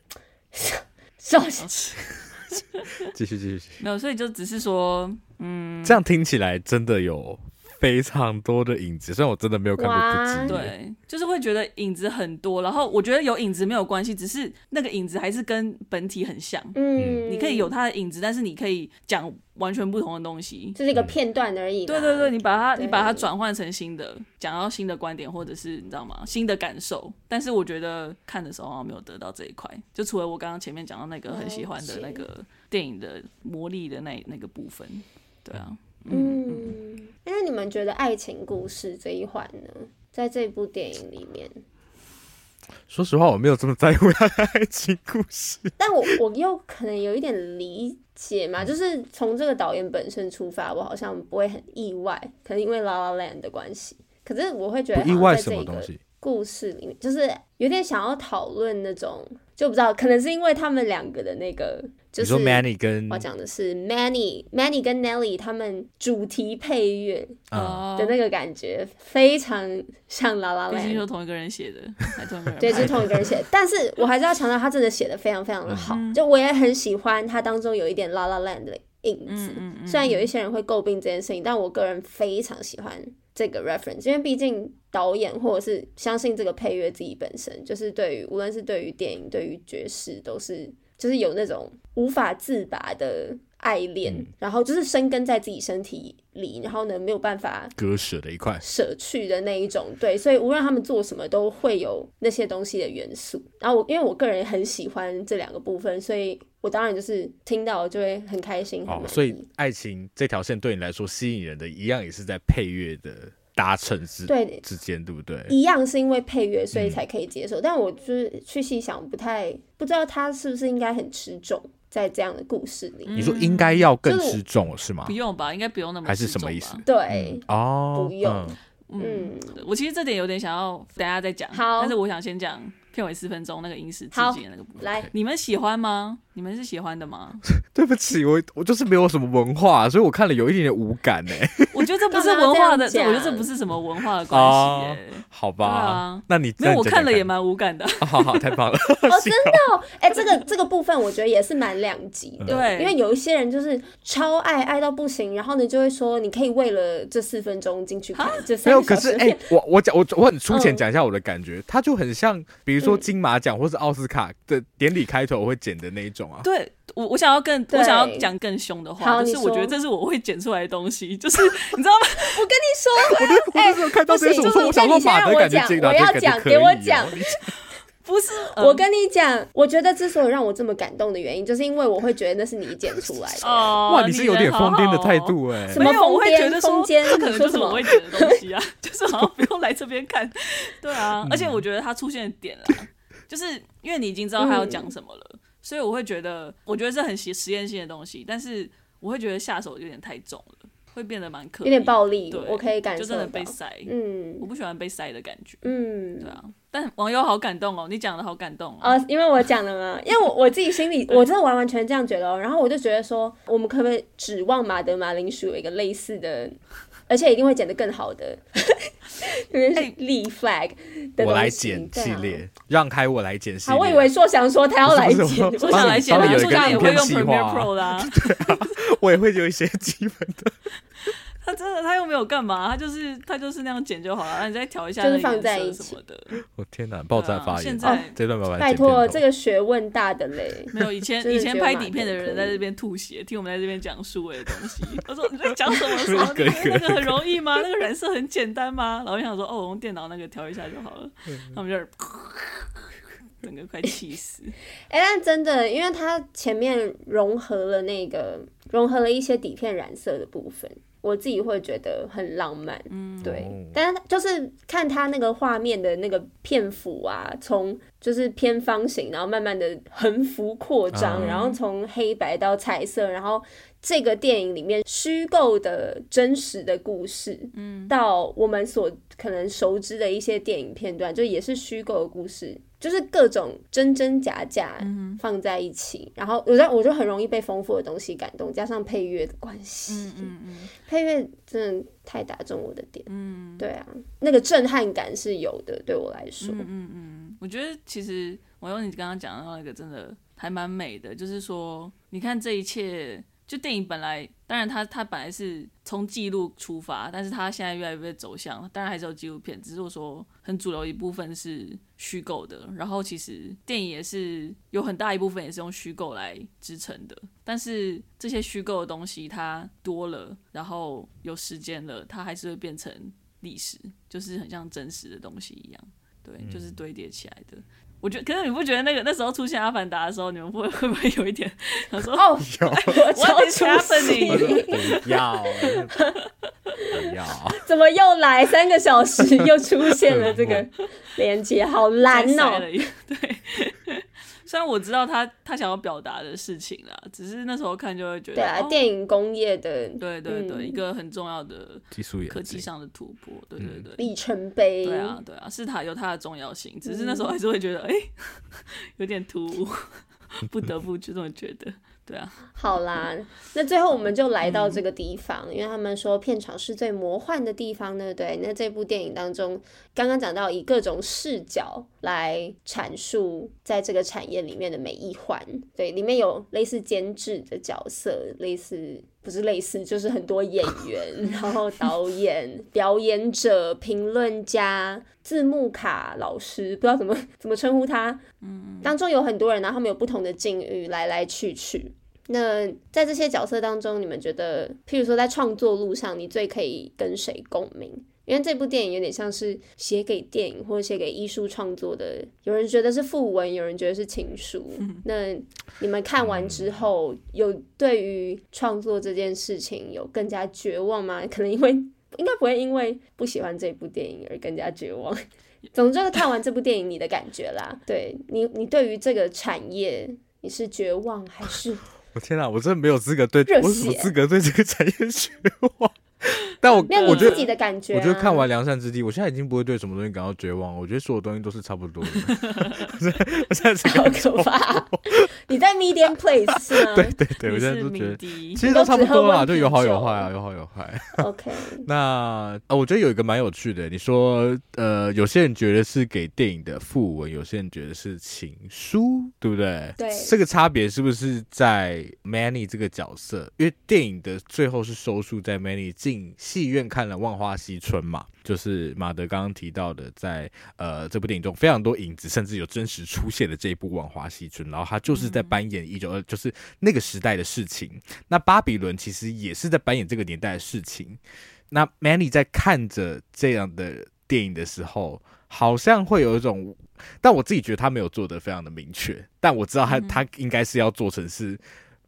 笑死。继续继续，没有，所以就只是说，嗯，这样听起来真的有非常多的影子，虽然我真的没有看过对，就是会觉得影子很多，然后我觉得有影子没有关系，只是那个影子还是跟本体很像，嗯，你可以有它的影子，但是你可以讲完全不同的东西，这是一个片段而已，对对对，你把它你把它转换成新的，讲到新的观点，或者是你知道吗？新的感受，但是我觉得看的时候好像没有得到这一块，就除了我刚刚前面讲到那个很喜欢的那个电影的魔力的那那个部分，对啊。嗯，那你们觉得爱情故事这一环呢？在这部电影里面，说实话，我没有这么在乎他的爱情故事。但我我又可能有一点理解嘛，就是从这个导演本身出发，我好像不会很意外，可能因为《La La Land》的关系。可是我会觉得，意外什么东西？故事里面，就是有点想要讨论那种，就不知道可能是因为他们两个的那个，就是你说 Manny 跟我讲的是 Manny Manny 跟 Nelly 他们主题配乐的那个感觉，非常像 La La Land，毕竟说同一个人写的，对，是同一个人写的。但是我还是要强调，他真的写的非常非常的好，嗯、就我也很喜欢他当中有一点 La La Land 的影子。虽然有一些人会诟病这件事情，但我个人非常喜欢。这个 reference，因为毕竟导演或者是相信这个配乐自己本身，就是对于无论是对于电影、对于爵士，都是就是有那种无法自拔的爱恋，嗯、然后就是生根在自己身体里，然后呢没有办法割舍的一块舍去的那一种。对，所以无论他们做什么，都会有那些东西的元素。然后我因为我个人很喜欢这两个部分，所以。我当然就是听到就会很开心。哦，所以爱情这条线对你来说吸引人的一样也是在配乐的搭乘之对之间，对不对？一样是因为配乐所以才可以接受，嗯、但我就是去细想，不太不知道他是不是应该很吃重在这样的故事里。你说应该要更吃重是吗？不用吧，应该不用那么还是什么意思？对，嗯、哦，不用。嗯，嗯我其实这点有点想要等下再讲，好，但是我想先讲。片尾四分钟那个影视致敬的那个部分，来，你们喜欢吗？你们是喜欢的吗？对不起，我我就是没有什么文化，所以我看了有一点点无感呢。我觉得这不是文化的，这我觉得这不是什么文化的关系哎。好吧，那你没有我看了也蛮无感的。好好，太棒了。哦，真的，哎，这个这个部分我觉得也是蛮两极的，对，因为有一些人就是超爱爱到不行，然后呢就会说你可以为了这四分钟进去看，这没有。可是哎，我我讲我我很粗浅讲一下我的感觉，它就很像，比如说金马奖或是奥斯卡的典礼开头会剪的那一种啊。对。我我想要更我想要讲更凶的话，就是我觉得这是我会剪出来的东西，就是 你知道吗？我跟你说，哎，不是，就是你先让我讲，我要讲，给我讲。不是，我跟你讲，我觉得之所以让我这么感动的原因，就是因为我会觉得那是你剪出来的。哇，你是有点疯癫的态度哎。什么疯癫？我会觉得说，这可能就是我会剪的东西啊，就是好像不用来这边看。对啊，而且我觉得他出现的点啊，就是因为你已经知道他要讲什么了。所以我会觉得，我觉得是很实实验性的东西，但是我会觉得下手有点太重了，会变得蛮可有点暴力。对，我可以感受到，就真的被塞。嗯，我不喜欢被塞的感觉。嗯，对啊。但网友好感动哦，你讲的好感动哦。因为我讲了嘛，因为我我自己心里我真的完完全这样觉得哦。然后我就觉得说，我们可不可以指望马德马铃薯有一个类似的？而且一定会剪得更好的，因为是立 flag 的。我来剪系列，让开我来剪系列。我以为硕翔说他要来剪，我想来剪，我说他也会用 Premiere Pro 啦。对啊，我也会有一些基本的。他真的，他又没有干嘛，他就是他就是那样剪就好了，你再调一下那个颜色什么的。我天哪，爆炸发言！现在这段拜拜。拜托，这个学问大的嘞。没有以前以前拍底片的人在这边吐血，听我们在这边讲数位的东西。他说你在讲什么？说那个很容易吗？那个染色很简单吗？然后我想说哦，我用电脑那个调一下就好了。他们就是整个快气死。哎，但真的，因为他前面融合了那个融合了一些底片染色的部分。我自己会觉得很浪漫，嗯，对，但是就是看他那个画面的那个片幅啊，从就是偏方形，然后慢慢的横幅扩张，然后从黑白到彩色，然后这个电影里面虚构的真实的故事，嗯，到我们所可能熟知的一些电影片段，就也是虚构的故事。就是各种真真假假放在一起，嗯、然后我在我就很容易被丰富的东西感动，加上配乐的关系，嗯嗯嗯，配乐真的太打中我的点，嗯，对啊，那个震撼感是有的，对我来说，嗯嗯嗯，我觉得其实我用你刚刚讲的那个真的还蛮美的，就是说你看这一切。就电影本来，当然它它本来是从记录出发，但是它现在越来越走向，当然还是有纪录片，只是我说很主流一部分是虚构的。然后其实电影也是有很大一部分也是用虚构来支撑的，但是这些虚构的东西它多了，然后有时间了，它还是会变成历史，就是很像真实的东西一样，对，就是堆叠起来的。我觉得，可是你不觉得那个那时候出现《阿凡达》的时候，你们会会不会有一点 想说哦，我要出戏，不要，不要，怎么又来三个小时又出现了这个 连接，好难哦。对，虽然我知道他他想要表达的事情啦，只是那时候看就会觉得，对啊，哦、电影工业的，对对对，嗯、一个很重要的技术科技上的突破，对对对，里程碑。对啊对啊，是它有它的重要性，只是那时候还是会觉得，哎、嗯，有点突兀，不得不就这么觉得。对啊，好啦，那最后我们就来到这个地方，嗯、因为他们说片场是最魔幻的地方，对不对？那这部电影当中，刚刚讲到以各种视角来阐述在这个产业里面的每一环，对，里面有类似监制的角色，类似不是类似，就是很多演员，然后导演、表演者、评论家、字幕卡老师，不知道怎么 怎么称呼他，嗯，当中有很多人，然后他们有不同的境遇，来来去去。那在这些角色当中，你们觉得，譬如说在创作路上，你最可以跟谁共鸣？因为这部电影有点像是写给电影或者写给艺术创作的，有人觉得是訃闻，有人觉得是情书。那你们看完之后，有对于创作这件事情有更加绝望吗？可能因为应该不会因为不喜欢这部电影而更加绝望。总之看完这部电影你的感觉啦。对你，你对于这个产业，你是绝望还是？我天哪，我真的没有资格对，我什么资格对这个产业 绝望？但我我觉得自己的感觉、啊，我觉得看完《良善之地》，我现在已经不会对什么东西感到绝望。我觉得所有东西都是差不多的。我 现在是好可怕！你在 medium place 是吗？对对对，我现在都觉得其实都差不多啦，就有好有坏啊，有好有坏。OK，那呃，我觉得有一个蛮有趣的，你说呃，有些人觉得是给电影的附文，有些人觉得是情书，对不对？对，这个差别是不是在 Manny 这个角色？因为电影的最后是收束在 Manny 进戏院看了《万花嬉春》嘛，就是马德刚刚提到的在，在呃这部电影中非常多影子，甚至有真实出现的这一部《万花嬉春》，然后他就是在扮演一九二，就是那个时代的事情。那巴比伦其实也是在扮演这个年代的事情。那 Manny 在看着这样的电影的时候，好像会有一种，但我自己觉得他没有做的非常的明确，但我知道他他应该是要做成是。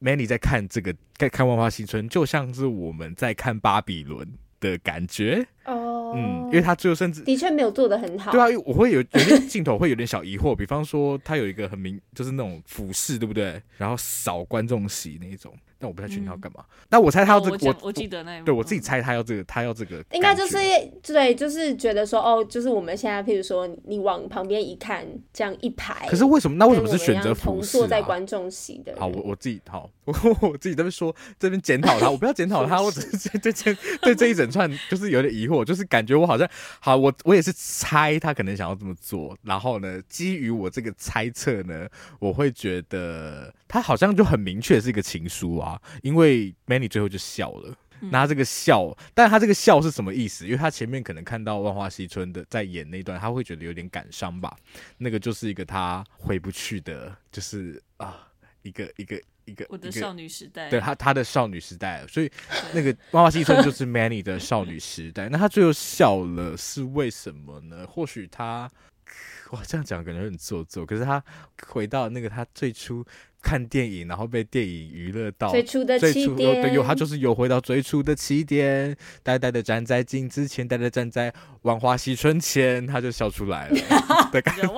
Manny 在看这个，在看《万花新春》，就像是我们在看《巴比伦》的感觉。哦，嗯，因为他最后甚至的确没有做得很好。对啊，我会有有些镜头会有点小疑惑，比方说他有一个很明，就是那种俯视，对不对？然后扫观众席那一种。但我不太确定他要干嘛。那、嗯、我猜他要这个，我我记得那一幕，对我自己猜他要这个，他要这个，应该就是对，就是觉得说哦，就是我们现在，譬如说你往旁边一看，这样一排。可是为什么？那为什么是选择俯视、啊？坐在观众席的。好，我我自己好，我我自己在这边说，这边检讨他，我不要检讨他，我只是对这对这一整串就是有点疑惑，就是感觉我好像好，我我也是猜他可能想要这么做，然后呢，基于我这个猜测呢，我会觉得他好像就很明确是一个情书啊。因为 Manny 最后就笑了，那他这个笑，但他这个笑是什么意思？因为他前面可能看到《万花西春》的在演那段，他会觉得有点感伤吧。那个就是一个他回不去的，就是啊，一个一个一个我的少女时代，对他他的少女时代，所以那个《万花西春》就 是 Manny 的少女时代。那他最后笑了是为什么呢？或许他哇这样讲感觉很做作，可是他回到那个他最初。看电影，然后被电影娱乐到最初的起点，对，有他就是有回到最初的起点，呆呆的站在镜子前，呆呆站在万花嬉春前，他就笑出来了 的感觉。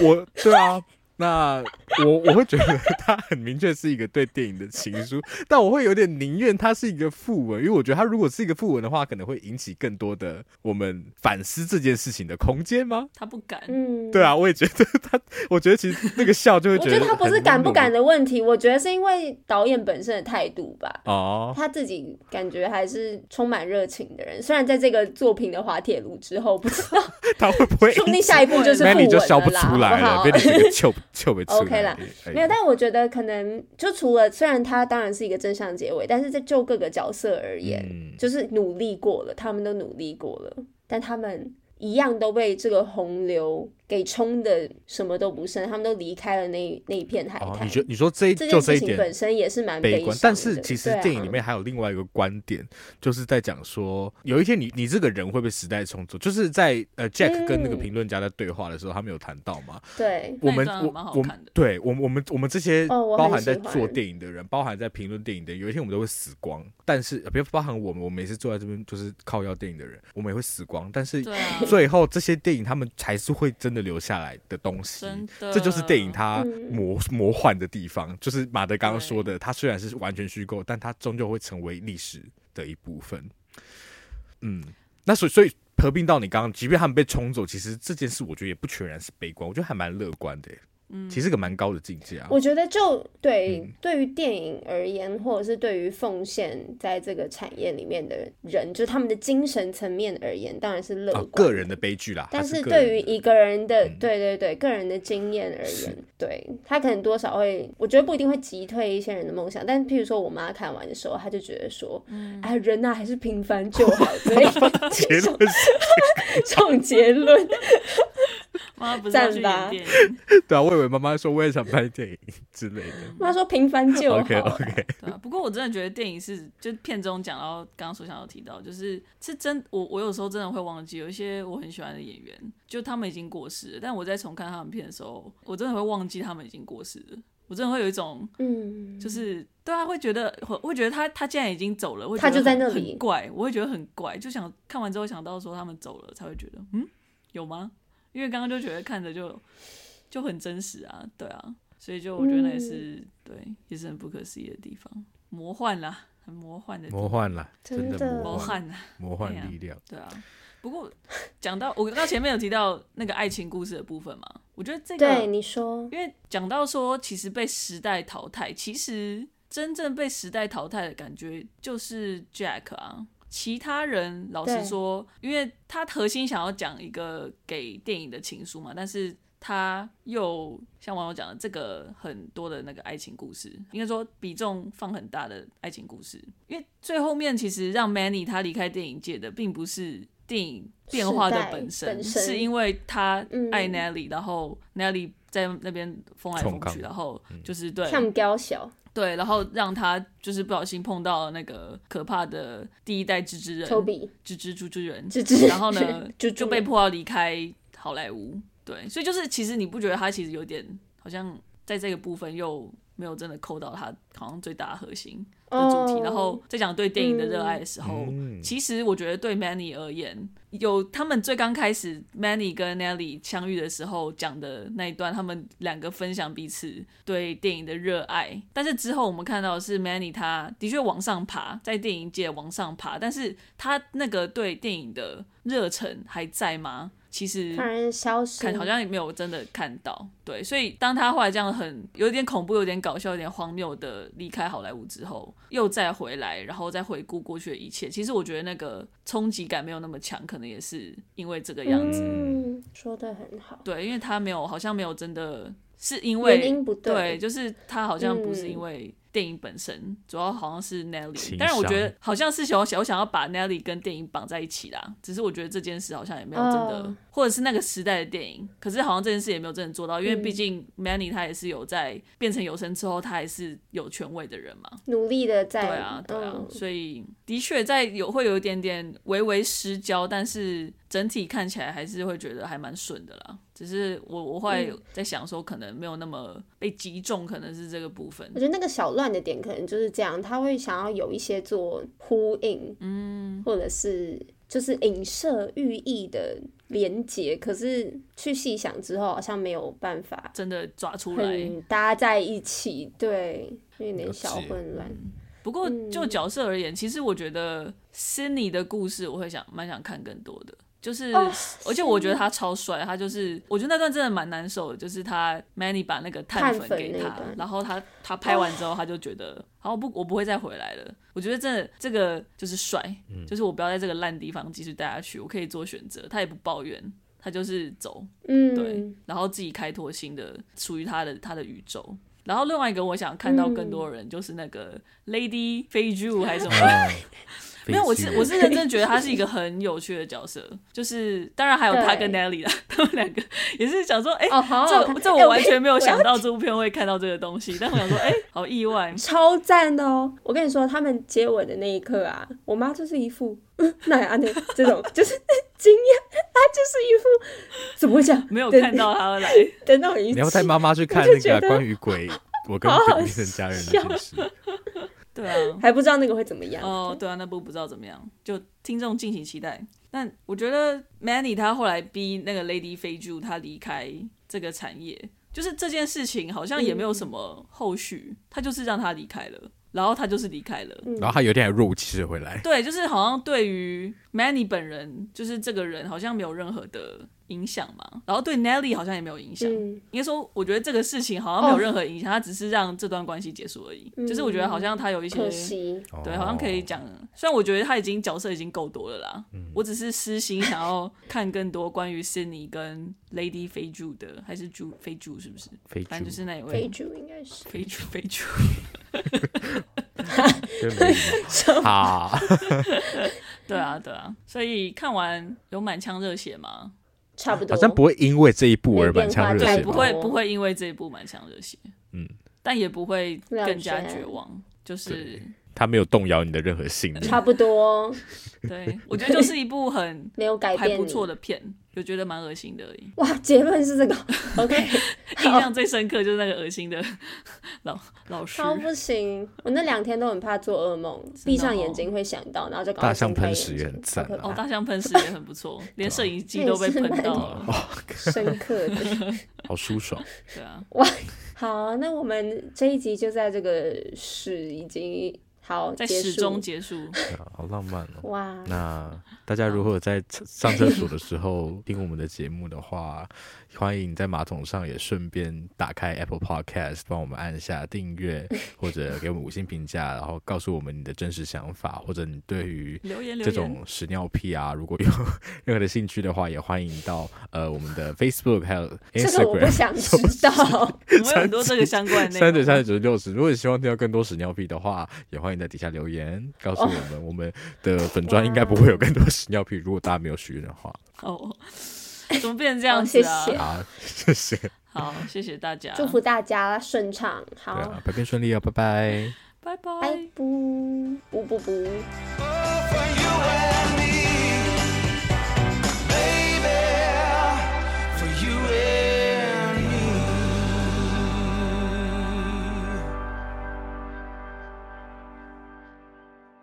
我，对啊。那我我会觉得他很明确是一个对电影的情书，但我会有点宁愿他是一个副文，因为我觉得他如果是一个副文的话，可能会引起更多的我们反思这件事情的空间吗？他不敢，嗯，对啊，我也觉得他，我觉得其实那个笑就会觉得，我觉得他不是敢不敢的问题，我觉得是因为导演本身的态度吧。哦，他自己感觉还是充满热情的人，虽然在这个作品的滑铁卢之后，不知道 他会不会，说不定下一步就是副文了啦，就笑不出来了，被你这个 糗。OK 啦，没有，但我觉得可能就除了，虽然他当然是一个正向结尾，但是在就各个角色而言，嗯、就是努力过了，他们都努力过了，但他们一样都被这个洪流。给冲的什么都不剩，他们都离开了那那一片海滩。哦、你觉你说这一就这一点本身也是蛮悲观，但是其实电影里面啊、还有另外一个观点，就是在讲说，有一天你你这个人会被时代冲走。就是在呃 Jack 跟那个评论家在对话的时候，嗯、他们有谈到嘛？对，我们我我们对我们我们我们这些包含在做电影的人，哦、包含在评论电影的人，有一天我们都会死光。但是 别、呃、包含我们，我们每次坐在这边就是靠要电影的人，我们也会死光。但是最后这些电影他们才是会真的留下来的东西。真的，这就是电影它魔、嗯、魔幻的地方。就是马德刚刚说的，它虽然是完全虚构，但它终究会成为历史的一部分。嗯，那所以所以合并到你刚刚，即便他们被冲走，其实这件事我觉得也不全然是悲观，我觉得还蛮乐观的。嗯，其实个蛮高的境界啊。我觉得就对、嗯、对于电影而言，或者是对于奉献在这个产业里面的人，就他们的精神层面而言，当然是乐观、哦。个人的悲剧啦。但是是对于一个人的，嗯、对对对，个人的经验而言，对他可能多少会，我觉得不一定会击退一些人的梦想。但是譬如说我妈看完的时候，她就觉得说，嗯、哎，人呐、啊、还是平凡就好。结论是这 种结论。妈不是要去演电影，对啊，我以为妈妈说我也想拍电影之类的。妈说平凡就好。OK OK。对啊，不过我真的觉得电影是，就片中讲到刚刚所想要提到，就是是真，我我有时候真的会忘记有一些我很喜欢的演员，就他们已经过世了，但我在重看他们片的时候，我真的会忘记他们已经过世了。我真的会有一种，嗯，就是对啊，会觉得会会觉得他他既然已经走了，会觉得他就在那里，很怪，我会觉得很怪，就想看完之后想到说他们走了，才会觉得嗯，有吗？因为刚刚就觉得看着就就很真实啊，对啊，所以就我觉得那也是、嗯、对，也是很不可思议的地方，魔幻啦，很魔幻的，魔幻啦，真的魔幻啊，魔幻力量，对啊。不过讲到我刚刚前面有提到那个爱情故事的部分嘛，我觉得这个对你说，因为讲到说其实被时代淘汰，其实真正被时代淘汰的感觉就是 Jack 啊。其他人老实说，因为他核心想要讲一个给电影的情书嘛，但是他又像网友讲的这个很多的那个爱情故事，应该说比重放很大的爱情故事。因为最后面其实让 Manny 他离开电影界的，并不是电影变化的本身，本身是因为他爱 Nelly，、嗯、然后 Nelly 在那边疯来疯去，然后就是对。对，然后让他就是不小心碰到了那个可怕的第一代蜘蛛人蜘蛛蜘蛛人，然后呢 就就被迫要离开好莱坞。对，所以就是其实你不觉得他其实有点好像在这个部分又没有真的扣到他好像最大的核心的主题。Oh, 然后在讲对电影的热爱的时候，嗯、其实我觉得对 Manny 而言。有他们最刚开始，Manny 跟 Nelly 相遇的时候讲的那一段，他们两个分享彼此对电影的热爱。但是之后我们看到的是 Manny，他的确往上爬，在电影界往上爬，但是他那个对电影的热忱还在吗？其实看好像也没有真的看到。对，所以当他后来这样很有点恐怖、有点搞笑、有点荒谬的离开好莱坞之后，又再回来，然后再回顾过去的一切，其实我觉得那个冲击感没有那么强，可能。也是因为这个样子，嗯，说的很好。对，因为他没有，好像没有真的是因为原因不对，对，就是他好像不是因为。电影本身主要好像是 Nelly，但是我觉得好像是想我想要把 Nelly 跟电影绑在一起啦。只是我觉得这件事好像也没有真的，oh. 或者是那个时代的电影，可是好像这件事也没有真的做到，因为毕竟 Manny 他也是有在变成有声之后，他还是有权威的人嘛，努力的在对啊对啊，嗯、所以的确在有会有一点点微微失焦，但是整体看起来还是会觉得还蛮顺的啦。只是我我会在想说，可能没有那么被击中，可能是这个部分。我觉得那个小乱的点可能就是这样，他会想要有一些做呼应，嗯，或者是就是影射寓意的连结，可是去细想之后，好像没有办法真的抓出来搭在一起，对，有点小混乱。不过就角色而言，其实我觉得 Sydney 的故事，我会想蛮想看更多的。就是，而且我觉得他超帅，他就是，我觉得那段真的蛮难受的，就是他 Manny 把那个碳粉给他，然后他他拍完之后，他就觉得，好，我不我不会再回来了。我觉得真的这个就是帅，就是我不要在这个烂地方继续待下去，我可以做选择。他也不抱怨，他就是走，嗯，对，然后自己开拓新的属于他的他的宇宙。然后另外一个我想看到更多人，就是那个 Lady Fei Zhu 还是什么。没有，我是我是认真觉得他是一个 很有趣的角色，就是当然还有他跟 Nelly 啦，他们两个也是想说，哎、欸，oh, 这这我完全没有想到这部片会看到这个东西，欸、但我想说，哎、欸，好意外，超赞的哦！我跟你说，他们接吻的那一刻啊，我妈就是一副那样那这种，就是 惊讶，她就是一副怎么讲，没有看到他来的那种意思。你要带妈妈去看那个关于鬼，我跟变成家人的故事。对啊，还不知道那个会怎么样。哦，对啊，那部不知道怎么样，就听众敬请期待。但我觉得 Manny 他后来逼那个 Lady Fei-Zhu 他离开这个产业，就是这件事情好像也没有什么后续，嗯、他就是让他离开了。然后他就是离开了，然后他有点若无其事回来。对，就是好像对于 Manny 本人，就是这个人好像没有任何的影响嘛。然后对 Nelly 好像也没有影响。嗯、应该说，我觉得这个事情好像没有任何影响，他、哦、只是让这段关系结束而已。嗯、就是我觉得好像他有一些，对，好像可以讲。虽然我觉得他已经角色已经够多了啦，嗯、我只是私心想要看更多关于 Sydney 跟 Lady 飞猪的，还是猪飞猪是不是？飞，反正就是那一位飞猪应该是飞猪飞猪。好，对啊，对啊，所以看完有满腔热血吗？差不多，好像不会因为这一部而满腔热血，对不会不会因为这一部满腔热血，嗯，但也不会更加绝望，就是。他没有动摇你的任何信念，差不多。对，我觉得就是一部很 没有改变、还不错的片，就觉得蛮恶心的而已。哇，结论是这个。OK，印象最深刻就是那个恶心的老老师。超不行，我那两天都很怕做噩梦，闭上眼睛会想到，然后就大象喷屎也很赞哦，大象喷屎也很不错，连摄影机都被喷到了，深刻的，好舒爽。对啊，哇，好，那我们这一集就在这个屎已经。好，在始终结束，好浪漫哦！哇，那大家如果在上厕所的时候听我们的节目的话，欢迎在马桶上也顺便打开 Apple Podcast，帮我们按下订阅，或者给我们五星评价，然后告诉我们你的真实想法，或者你对于这种屎尿屁啊，如果有 任何的兴趣的话，也欢迎到呃我们的 Facebook 还有 Instagram。这个我不想知道，我们有很多这个相关的内容。三点三十九十六十，如果你希望听到更多屎尿屁的话，也欢迎。在底下留言告诉我们，我们的粉砖应该不会有更多屎尿屁。如果大家没有许愿的话，哦，怎么变成这样子啊？谢谢，好，谢谢，好，谢谢大家，祝福大家顺畅，好，百变顺利哦，拜拜，拜拜，不不不。不。